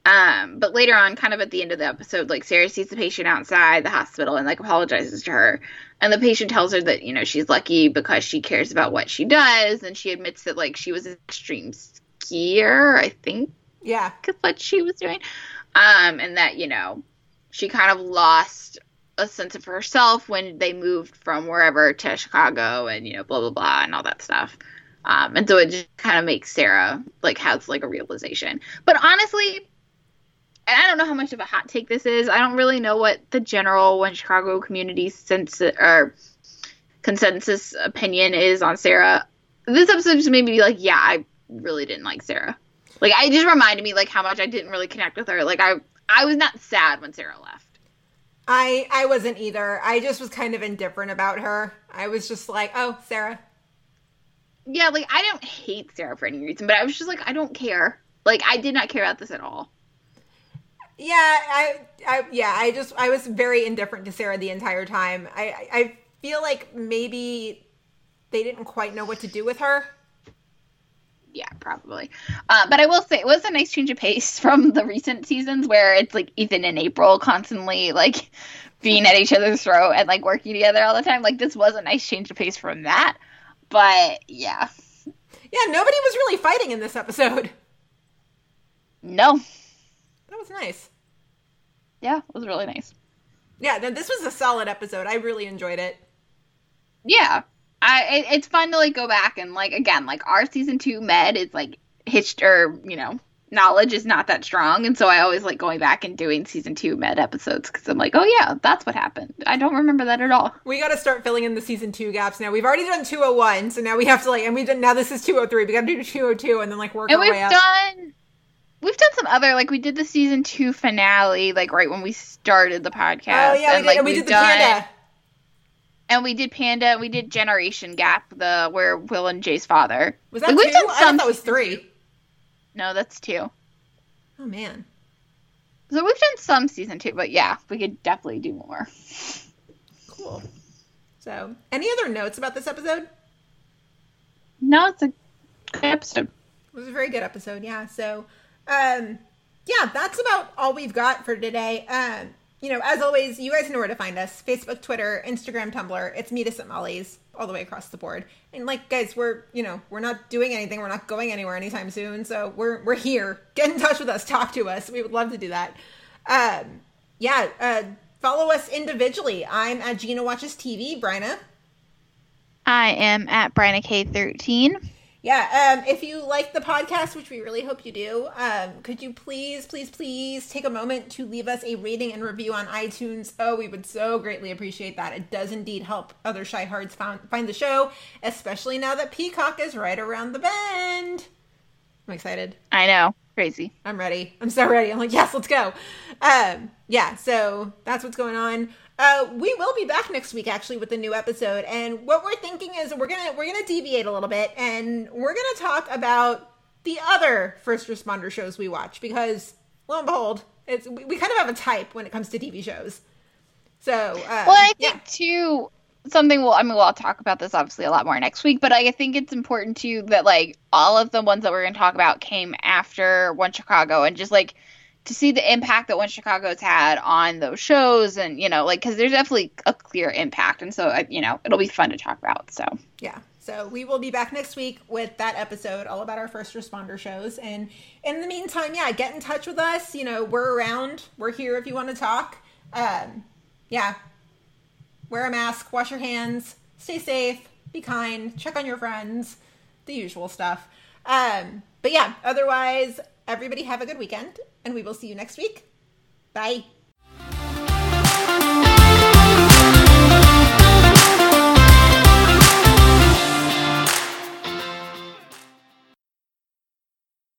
Um, but later on, kind of at the end of the episode, like Sarah sees the patient outside the hospital and like apologizes to her. And the patient tells her that, you know, she's lucky because she cares about what she does. And she admits that like she was an extreme skier, I think Yeah. Cause what she was doing. Um, and that, you know, she kind of lost a sense of herself when they moved from wherever to Chicago and, you know, blah, blah, blah, and all that stuff. Um, and so it just kind of makes Sarah, like, has, like, a realization. But honestly, and I don't know how much of a hot take this is. I don't really know what the general one Chicago community sense or consensus opinion is on Sarah. This episode just made me be like, yeah, I really didn't like Sarah. Like, I just reminded me like how much I didn't really connect with her. Like, I I was not sad when Sarah left. I I wasn't either. I just was kind of indifferent about her. I was just like, oh, Sarah. Yeah, like I don't hate Sarah for any reason, but I was just like, I don't care. Like, I did not care about this at all. Yeah, I, I, yeah, I just, I was very indifferent to Sarah the entire time. I, I feel like maybe they didn't quite know what to do with her. Yeah, probably. Uh, but I will say it was a nice change of pace (laughs) from the recent seasons where it's like Ethan and April constantly like being at each other's throat and like working together all the time. Like this was a nice change of pace from that. But yeah, Yeah, nobody was really fighting in this episode. no, was nice. yeah, it was really nice. Yeah, no, this was a solid episode. I really enjoyed it. Yeah, I it, it's fun to like go back and like again like our season two med is like hitched or you know knowledge is not that strong and so I always like going back and doing season two med episodes because I'm like oh yeah that's what happened I don't remember that at all. We got to start filling in the season two gaps now. We've already done 201, so now we have to like, and we've done, now this is 203. We got to do 202 and then like work And our we've way up. done we've done some other like we did the season two finale like right when we started the podcast. oh, yeah, we and, did, like and we did the done- panda. and we did Panda. We did Generation Gap, the where Will and Jay's father. Was that Like, two? we've done I thought some that was three. No, that's two. Oh man. So we've done some season two, but yeah, we could definitely do more. Cool. So, any other notes about this episode? No, it's a good episode. It was a very good episode, yeah. So, um, yeah, that's about all we've got for today. Um, you know, as always, you guys know where to find us: Facebook, Twitter, Instagram, Tumblr. It's Meet Us at Molly's all the way across the board. And like, guys, we're you know we're not doing anything. We're not going anywhere anytime soon. So we're we're here. Get in touch with us. Talk to us. We would love to do that. Um, yeah. Uh, follow us individually. I'm at Gina Watches TV. Bryna. I am at Brianna K13. Yeah, um, if you like the podcast, which we really hope you do, um, could you please, please, please take a moment to leave us a rating and review on iTunes? Oh, we would so greatly appreciate that. It does indeed help other Chi-Hards found, find the show, especially now that Peacock is right around the bend. I'm excited. I know, crazy. I'm ready. I'm so ready. I'm like, yes, let's go. Um, yeah, so that's what's going on. Uh, we will be back next week actually with a new episode, and what we're thinking is we're gonna we're gonna deviate a little bit, and we're gonna talk about the other first responder shows we watch because lo and behold, it's we, we kind of have a type when it comes to TV shows. So, uh, Well, I yeah. think too something. Well, I mean, we'll talk about this obviously a lot more next week, but I think it's important too that like all of the ones that we're going to talk about came after One Chicago, and just like to see the impact that One Chicago's had on those shows, and you know, like because there's definitely a clear impact, and so you know, it'll be fun to talk about. So Yeah. So we will be back next week with that episode all about our first responder shows. And in the meantime, yeah, get in touch with us. You know, we're around. We're here if you want to talk. Um, yeah. Wear a mask, wash your hands, stay safe, be kind, check on your friends, the usual stuff. Um, but yeah, otherwise, everybody have a good weekend, and we will see you next week. Bye.